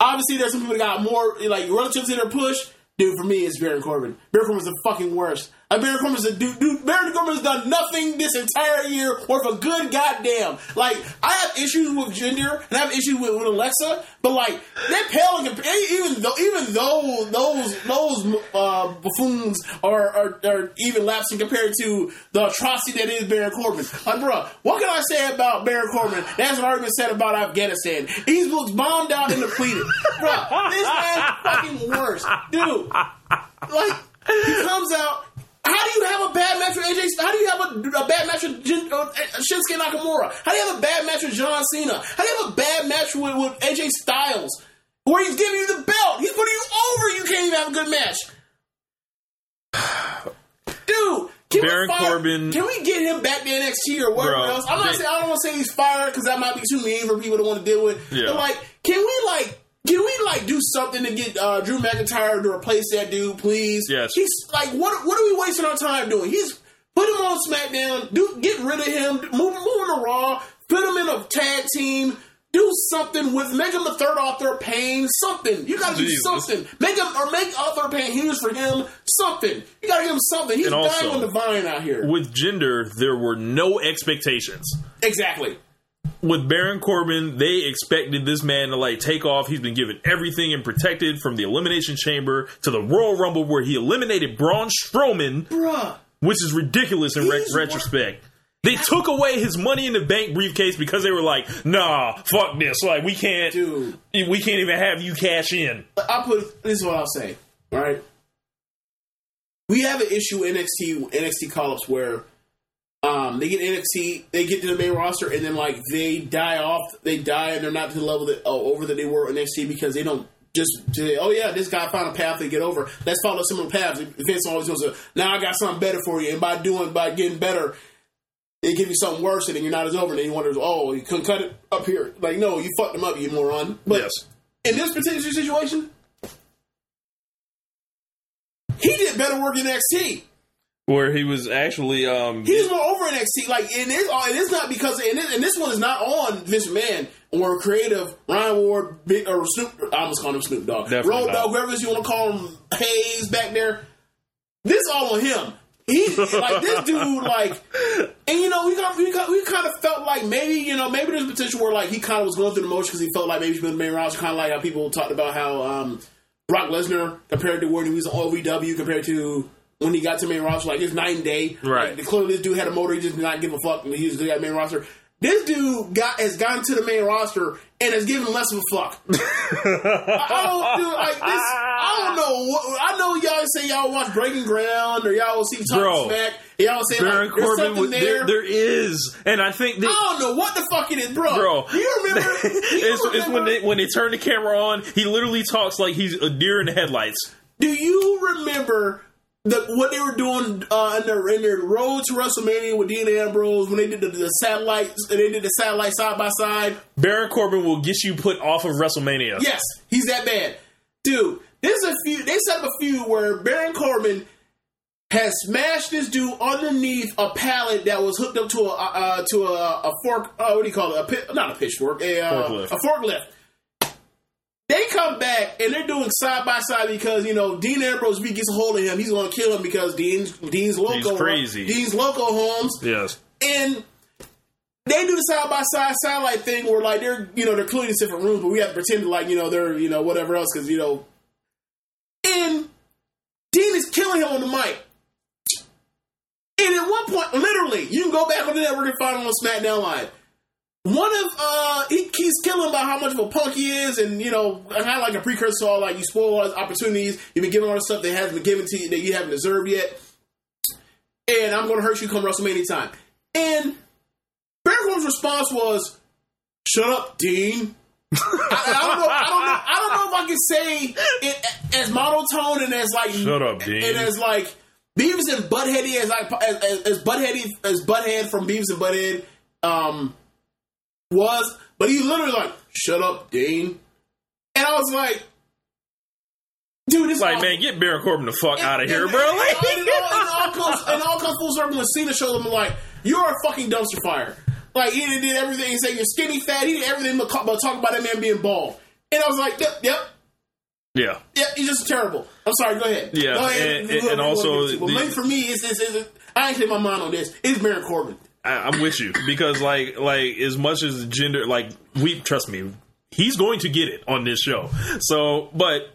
obviously, there's some people that got more like relative to their push. Dude, for me, it's Baron Corbin. Baron Corbin's the fucking worst. Like, Baron Corbin's a dude, dude. Baron Corbin's done nothing this entire year worth a good goddamn. Like, I have issues with Jinder and I have issues with, with Alexa, but like, they're pale in even though even though those those uh, buffoons are, are are even lapsing compared to the atrocity that is Baron Corbin. Like, bruh, what can I say about Baron Corbin? That's already been said about Afghanistan. He's looks bombed out and depleted. bro. this man's fucking worse. Dude, like, he comes out. How do you have a bad match with AJ? How do you have a, a bad match with Jin, uh, Shinsuke Nakamura? How do you have a bad match with John Cena? How do you have a bad match with, with AJ Styles? Where he's giving you the belt, he's putting you over. You can't even have a good match, dude. Can Baron we fire, Corbin- Can we get him back to NXT or whatever else? I'm not they- saying I don't want to say he's fired because that might be too mean for people to want to deal with. Yeah. But like, can we like? Can we like do something to get uh, Drew McIntyre to replace that dude, please? Yes. He's like, what? What are we wasting our time doing? He's put him on SmackDown. Do get rid of him. Move, move him to Raw. Put him in a tag team. Do something with. Make him the third author pain. Something. You gotta do something. Make him or make author pain here's for him. Something. You gotta give him something. He's And dying also- on the vine out here. With Jinder, there were no expectations. Exactly. With Baron Corbin, they expected this man to like take off. He's been given everything and protected from the Elimination Chamber to the Royal Rumble, where he eliminated Braun Strowman, Bruh. which is ridiculous in re- retrospect. They took away his money in the bank briefcase because they were like, "Nah, fuck this! Like, we can't, Dude. we can't even have you cash in." I'll put this is what I'll say. All right. We have an issue NXT NXT call ups where um, they get NXT, they get to the main roster, and then like they die off, they die, and they're not to the level that oh, over that they were in NXT because they don't just say, oh yeah, this guy found a path to get over. Let's follow similar paths. Vince always goes, now I got something better for you, and by doing by getting better, they give you something worse, and then you're not as over. And then you wonder, oh, you couldn't cut it up here. Like no, you fucked them up, you moron. But Yes. in this particular situation, he did better work in NXT. Where he was actually, um, He's more over NXT. Like, and it's, uh, it is not because, and, it, and this one is not on Vince McMahon or creative Ryan Ward, Big, or Snoop. I almost called him Snoop Dogg. Definitely Road. Dogg, whoever you want to call him, Hayes back there. This all on him. He like this dude like, and you know we got we got we kind of felt like maybe you know maybe there's potential where like he kind of was going through the motion because he felt like maybe he's been the main roster kind of like how people talked about how um, Brock Lesnar compared to when he was on OVW compared to when he got to main roster like it's night and day. Right. Like, clearly this dude had a motor. He just did not give a fuck. He was the main roster. This dude got has gotten to the main roster and has given less of a fuck. I, don't do like this. I don't know. What, I know y'all say y'all watch Breaking Ground or y'all see Talk. Smack. Y'all say Baron like, there's Corbin, something was- there. there, there is, and I think that I don't know what the fuck it is, bro. bro. do you remember? you it's, it's when they when they turn the camera on, he literally talks like he's a deer in the headlights. Do you remember the what they were doing uh, in their in their road to WrestleMania with Dean Ambrose when they did the, the satellites and they did the satellite side by side? Baron Corbin will get you put off of WrestleMania. Yes, he's that bad, dude. There's a few. They set up a few where Baron Corbin has smashed this dude underneath a pallet that was hooked up to a uh, to a, a fork. Uh, what do you call it? A pit, not a pitchfork, a uh, Forklift. a forklift. They come back and they're doing side by side because you know Dean Ambrose. If he gets a hold of him, he's going to kill him because Dean's Dean's loco. crazy. Dean's loco homes Yes. and they do the side by side satellite thing where like they're you know they're clearly in different rooms, but we have to pretend like you know they're you know whatever else because you know. And Dean is killing him on the mic. And at one point, literally, you can go back on the network and find him on SmackDown Live. One of uh, he, keeps killing about how much of a punk he is, and you know, kind of like a precursor to all like you spoil all his opportunities. You've been given all the stuff that hasn't been given to you that you haven't deserved yet. And I'm going to hurt you come WrestleMania time. And Baron response was, "Shut up, Dean." I, I don't know. I don't know. I don't know if I can say it as monotone and as like Shut up, Dean. and as like Beavis and Buttheady as like as, as, as Buttheady as Butthead from Beavis and Butthead um was, but he literally like, "Shut up, Dean," and I was like, "Dude, It's like, all- man, get Baron Corbin the fuck out of here, and- bro. and- Like, and all- and all comes and all comes full circle when Cena shows him like you're a fucking dumpster fire. Like he did everything. He said you're skinny, fat. He did everything but talk, about that man being bald. And I was like, yep, yep, yeah. yep. He's just terrible. I'm sorry. Go ahead. Yeah, Go ahead. and- Go and- and also the- maybe for me, it's, it's, it's, I ain't changed my mind on this. It's Baron Corbin. I, I'm with you because, like, like as much as Jinder, like, we trust me, he's going to get it on this show. So, but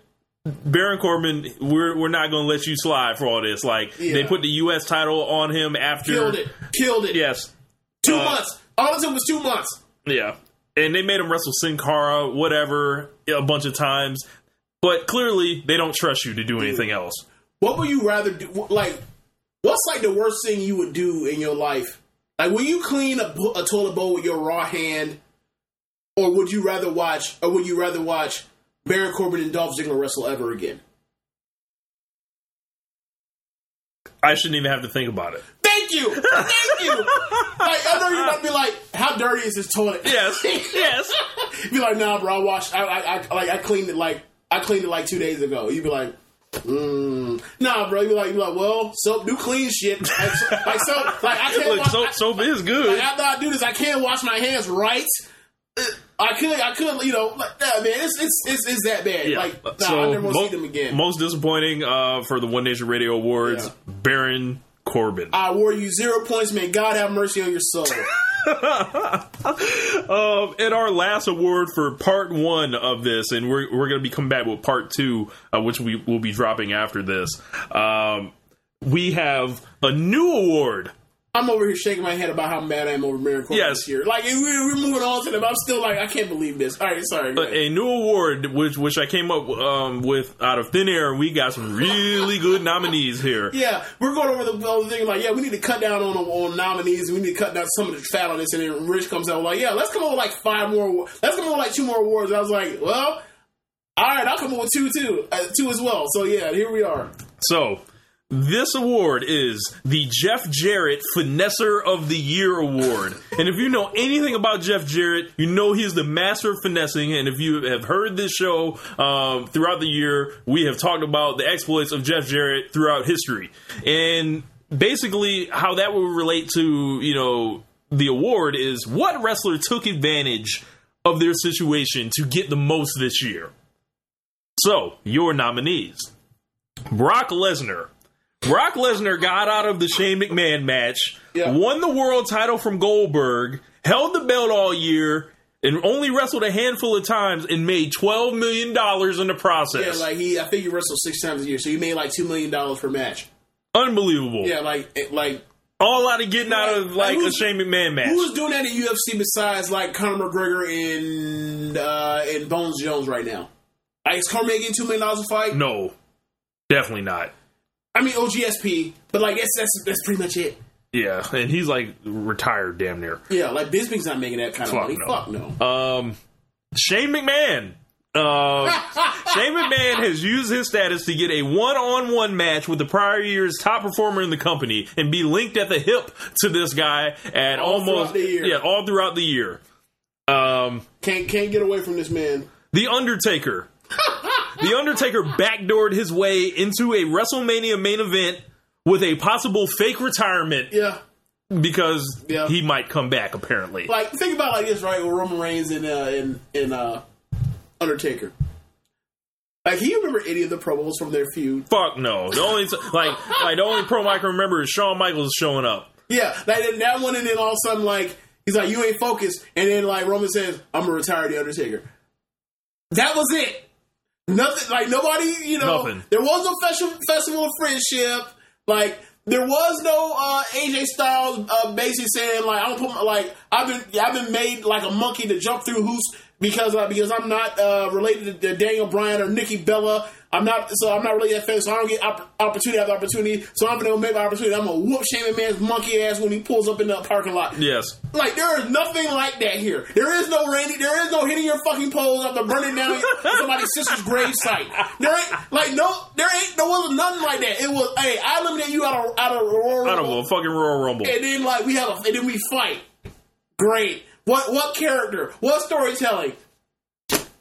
Baron Corbin, we're we're not going to let you slide for all this. Like, Yeah. they put the U.S. title on him after Killed it. Killed it. Yes, Two Uh, months. All it took was two months. Yeah. And they made him wrestle Sin Cara, whatever, a bunch of times. But clearly, they don't trust you to do anything else. What would you rather do? Like, what's like the worst thing you would do in your life? Like, will you clean a, a toilet bowl with your raw hand, or would you rather watch, or would you rather watch Baron Corbin and Dolph Ziggler wrestle ever again? I shouldn't even have to think about it. Thank you, thank you. like, I know you're to be like, "How dirty is this toilet?" Yes, yes. be like, "Nah, bro, I washed. I, I, I like, I cleaned it like, I cleaned it like two days ago." You'd be like. Mm. Nah, bro. You like, you like, well, soap do clean shit. Like, so, like, so, like I can't Look, wash, soap, soap is good. Like, after I do this, I can't wash my hands right. I could, I could, you know, like, nah, man, it's it's it's, it's that bad. Yeah. Like, nah, so I never want to mo- see them again. most disappointing uh, for the One Nation Radio Awards, Yeah. Baron Corbin. I award you zero points. May God have mercy on your soul. um, and our last award for part one of this, and we're we're going to be coming back with part two, uh, which we will be dropping after this. Um, we have a new award. I'm over here shaking my head about how mad I am over Corbin Yes. this year. Like, we- we're moving on to them. I'm still like, I can't believe this. All right, sorry. ahead. A new award, which which I came up um, with out of thin air. We got some really good nominees here. Yeah, we're going over the whole thing. Like, yeah, we need to cut down on on nominees. and We need to cut down some of the fat on this. And then Rich comes out like, yeah, let's come up with like five more. Let's come up with like two more awards. And I was like, well, all right, I'll come up with two too, uh, two as well. So yeah, here we are. So, this award is the Jeff Jarrett Finesser of the Year Award. and if you know anything about Jeff Jarrett, you know he's the master of finessing. And if you have heard this show um, throughout the year, we have talked about the exploits of Jeff Jarrett throughout history. And basically, how that would relate to, you know, the award is what wrestler took advantage of their situation to get the most this year. So, your nominees. Brock Lesnar. Brock Lesnar got out of the Shane McMahon match, Yeah. won the world title from Goldberg, held the belt all year, and only wrestled a handful of times and made $12 million in the process. Yeah, like he, I think he wrestled six times a year, so you made like two million dollars per match. Unbelievable. Yeah, like, like all out of getting out of like a Shane McMahon match. Who's doing that in UFC besides like Conor McGregor and uh, and Bones Jones right now? Like, is Cormier getting two million dollars a fight? No, definitely not. I mean OGSP, but like that's that's that's pretty much it. Yeah, and he's like retired damn near. Yeah, like Bisping's not making that kind of money. no. Fuck no. Um, Shane McMahon. Uh, Shane McMahon has used his status to get a one-on-one match with the prior year's top performer in the company and be linked at the hip to this guy at All almost the year. yeah all throughout the year. Um, Can't can't get away from this man. the Undertaker. the Undertaker backdoored his way into a WrestleMania main event with a possible fake retirement Yeah. because Yeah. he might come back. Apparently, Like think about it like this, right? With Roman Reigns and uh, and and uh, Undertaker. Like, do you remember any of the promos from their feud? fuck no. The only t- like like the only promo I can remember is Shawn Michaels showing up. Yeah, like then that one, and then all of a sudden, like he's like, "You ain't focused," and then like Roman says, "I'm gonna retire the Undertaker." That was it. Nothing like nobody, you know. Nothing. There was no festival festival of friendship. Like there was no uh, AJ Styles uh, basically saying like I don't put my, like I've been I've been made like a monkey to jump through hoops because uh, because I'm not uh, related to Daniel Bryan or Nikki Bella. I'm not so I'm not really that fan, so I don't get opp- opportunity after opportunity. So I'm gonna make my opportunity. I'm gonna whoop Shane Man's monkey ass when he pulls up in the parking lot. Yes. Like there is nothing like that here. There is no Randy. There is no hitting your fucking poles after burning down somebody's sister's grave site. There ain't like no. There ain't. There wasn't nothing like that. It was hey, I eliminate you out of out of Royal Out of a fucking Royal Rumble. and then like we have a, and then we fight. Great. What what character? What storytelling?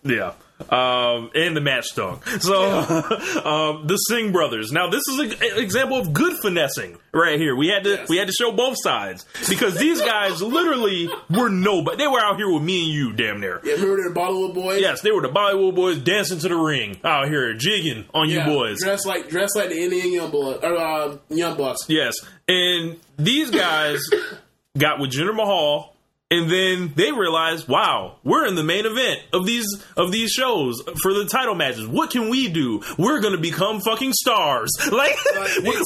Yeah. Um, and the match stunk. So, um, the Singh brothers. Now, this is an example of good finessing right here. We had to Yes. we had to show both sides because these guys literally were nobody. They were out here with me and you, damn near. Yeah, remember the Bollywood boys? Yes, they were the Bollywood boys dancing to the ring out here, jigging on Yeah, you boys. dressed like dressed like the Indian young blood or uh, young bucks. Yes, and these guys got with Jinder Mahal, and then they realized, wow, we're in the main event of these of these shows for the title matches. What can we do? We're gonna become fucking stars. Like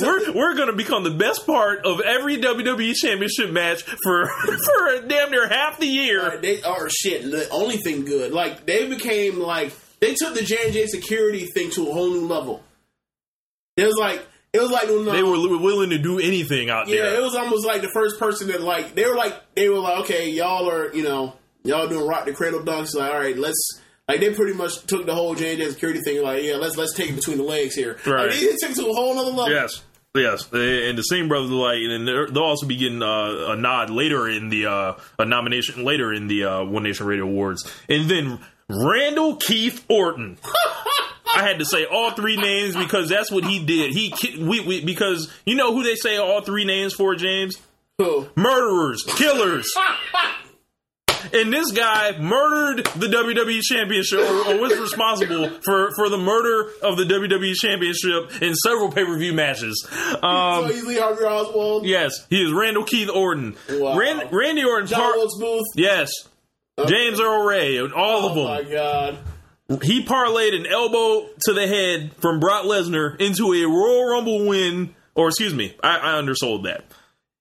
we're we're gonna become the best part of every WWE Championship match for for damn near half the year. Like, they are shit. The only thing good, like they became like they took the J and J security thing to a whole new level. It was like it was like They were li- willing to do anything out yeah, there. Yeah, it was almost like the first person that like they were like they were like okay, y'all are you know y'all doing rock the cradle dunks. Like all right, let's. Like they pretty much took the whole J and security thing. Like yeah, let's let's take it between the legs here. Right. Like, they, took it to a whole other level. Yes. Yes, They- and the Singh brothers are like, and they'll also be getting uh, a nod later in the uh, a nomination later in the uh, One Nation Radio Awards, and then Randall Keith Orton. I had to say all three names because that's what he did. He we, we because you know who they say all three names for, James? Who? Murderers, killers. And this guy murdered the WWE Championship, or, or was responsible for, for the murder of the WWE Championship in several pay per view matches. Um, so he's Lee Harvey Oswald. yes, he is Randall Keith Orton. Wow. Ran- Randy Orton, John par- yes, James Earl Ray, all of Oh them. my god. He parlayed an elbow to the head from Brock Lesnar into a Royal Rumble win, or excuse me, I, I undersold that.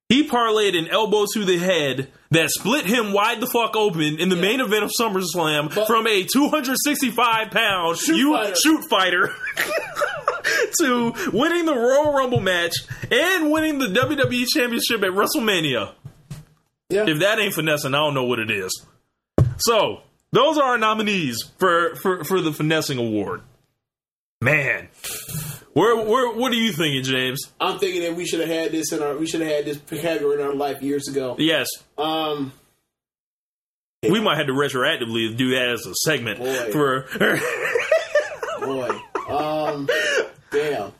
He parlayed an elbow to the head that split him wide the fuck open in the main event of SummerSlam But- from a 265 pound Shoot you fighter. shoot fighter to winning the Royal Rumble match and winning the WWE Championship at WrestleMania. Yeah. If that ain't finessing, I don't know what it is. So those are our nominees for for, for the finessing award. Man, where where what are you thinking, James? I'm thinking that we should have had this in our we should have had this category in our life years ago. Yes, Um we might have to retroactively do that as a segment Boy. for. boy. Um damn.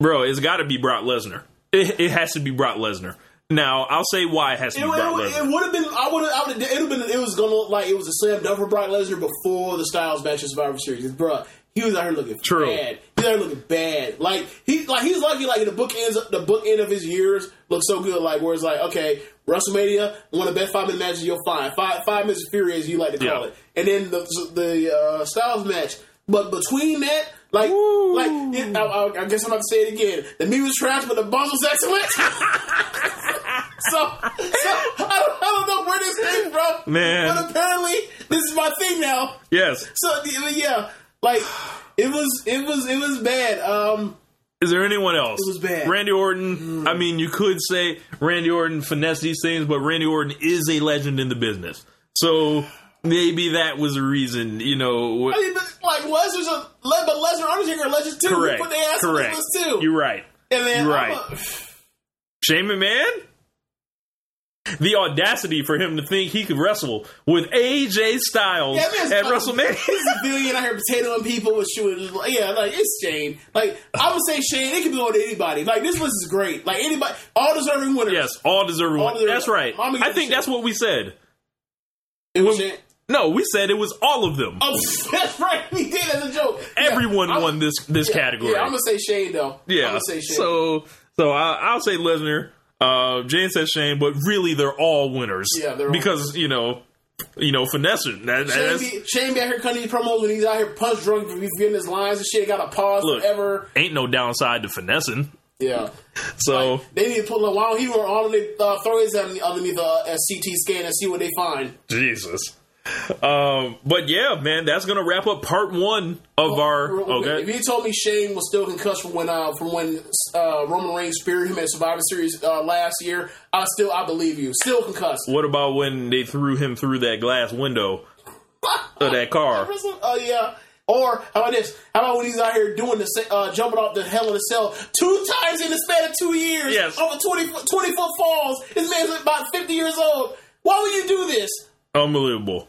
Bro, it's got to be Brock Lesnar. It, it has to be Brock Lesnar. Now, I'll say why it has to It, be Brock would have been. I would have. It would have been. It was gonna look like it was a slam dunk for Brock Lesnar before the Styles match in Survivor Series. Bruh, he was out here looking True. bad. He was out here looking bad. Like he, like he's lucky. Like the book ends. The book end of his years looks so good. Like where it's like, okay, WrestleMania, one of the best five minute matches you'll find. Five five minutes of fury, as you like to call Yeah. it. And then the the uh, Styles match. But between that, like, like it, I, I, I guess I'm about to say it again. The meat was trash, but the buzz was excellent. so, so I, don't, I don't know where this came from, Man. But apparently, this is my thing now. Yes. So yeah, like it was, it was, it was bad. Um, Is there anyone else? It was bad. Randy Orton. I mean, you could say Randy Orton finessed these things, but Randy Orton is a legend in the business. So maybe that was a reason, you know. I mean, but, like Lesnar's a, Le- but Lesnar, Undertaker are legends too. correct. We put their ass Correct. too. You're right. and then You're right. a- Shane McMahon? The audacity for him to think he could wrestle with AJ Styles Yeah, at WrestleMania. He's a billion out here potatoing people with shooting. Yeah, like it's Shane. Like I would say Shane. It could go to anybody. Like this list is great. Like anybody, all deserving winners. yes, all deserving. All deserving. That's right. I'm I think it that's what we said. it was when- No, we said it was all of them. Oh, that's right. We did as a joke. Everyone I'm- won this this yeah, category. Yeah, I'm gonna say Shane though. I'm Yeah. gonna say Shane. So so I, I'll say Lesnar. Uh, Jane says Shane, but really they're all winners. Yeah, they're all because you know, you know, finessing. That, Shane be, Shane be out here cutting these promos when he's out here punch drunk, forgetting his lines and shit. Got to pause look, forever. ain't no downside to finessing. Yeah. So They need to put like, why don't he run all of the uh, throw his underneath, underneath uh, a CT scan and see what they find. Jesus. Um, but yeah, man, that's gonna wrap up part one of our. Okay. If you told me Shane was still concussed from when uh, from when uh, Roman Reigns speared him at Survivor Series uh, last year, I still I believe you. Still concussed. What about when they threw him through that glass window of that car? Oh yeah. Or how about this? How about when he's out here doing the uh, jumping off the hell of the cell two times in the span of two years? Yes. Over 20, foot- 20 foot falls. This man's about fifty years old. Why would you do this? Unbelievable.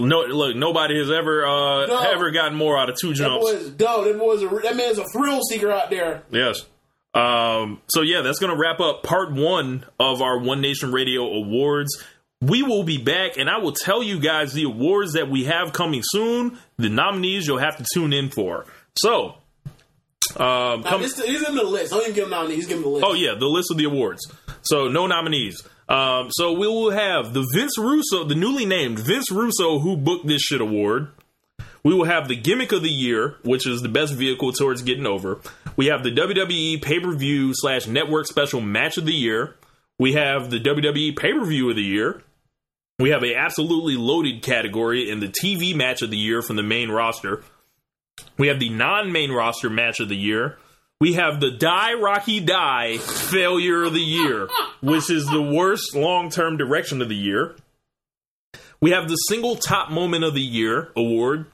No, look, nobody has ever uh, No. ever gotten more out of two That jumps. boy is dope. That boy's a that man's a thrill seeker out there. Yes. Um, so yeah, that's gonna wrap up part one of our One Nation Radio Awards. We will be back, and I will tell you guys the awards that we have coming soon. The nominees you'll have to tune in for. So, um, Now, come, this, he's in the list. Don't even give him nominees. Give him the list. Oh yeah, the list of the awards. So no nominees. Um, so we will have the Vince Russo, the newly named Vince Russo, who booked this shit award. We will have the gimmick of the year, which is the best vehicle towards getting over. We have the WWE pay per view slash network special match of the year. We have the WWE pay per view of the year. We have a absolutely loaded category in the TV match of the year from the main roster. We have the non main roster match of the year. We have the Die Rocky Die failure of the year, which is the worst long term direction of the year. We have the single top moment of the year award,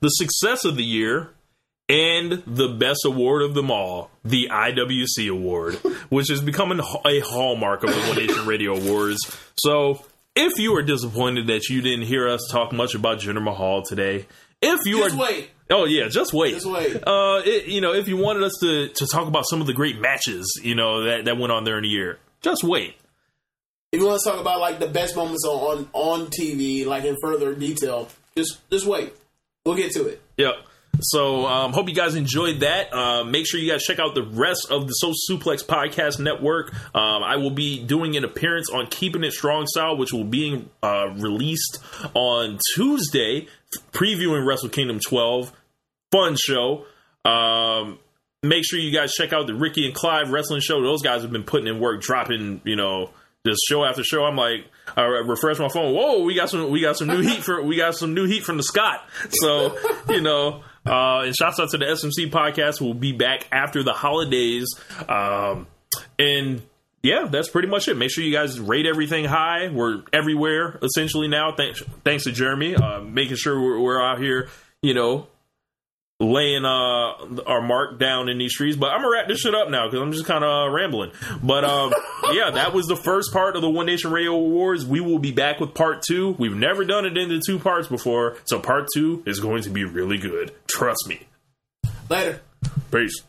the success of the year, and the best award of them all, the IWC award, which is becoming a hallmark of the One Nation Radio Awards. So, if you are disappointed that you didn't hear us talk much about Jinder Mahal today, if you Just are wait. Oh yeah, just wait. Just wait. Uh, it, you know, if you wanted us to to talk about some of the great matches, you know that that went on there in a year, just wait. If you want to talk about like the best moments on on, on TV, like in further detail, just just wait. We'll get to it. Yep. So, um, hope you guys enjoyed that. Uh, make sure you guys check out the rest of the Social Suplex Podcast Network. Um, I will be doing an appearance on Keeping It Strong Style, which will be uh, released on Tuesday, previewing Wrestle Kingdom 12. Fun show. Um, make sure you guys check out the Ricky and Clive Wrestling Show. Those guys have been putting in work, dropping, you know, just show after show. I'm like, I refresh my phone. Whoa, we got some, we got some new heat for, we got some new heat from the Scott. So, you know, uh, and shouts out to the SMC podcast. We'll be back after the holidays. Um, and yeah, that's pretty much it. Make sure you guys rate everything high. We're everywhere essentially now. Thanks, thanks to Jeremy, uh, making sure we're, we're out here, you know, laying uh our mark down in these streets. But I'm gonna wrap this shit up now because I'm just kind of rambling. But um, yeah, that was the first part of the One Nation Radio Awards. We will be back with part two. We've never done it into two parts before, so part two is going to be really good. Trust me. Later. Peace.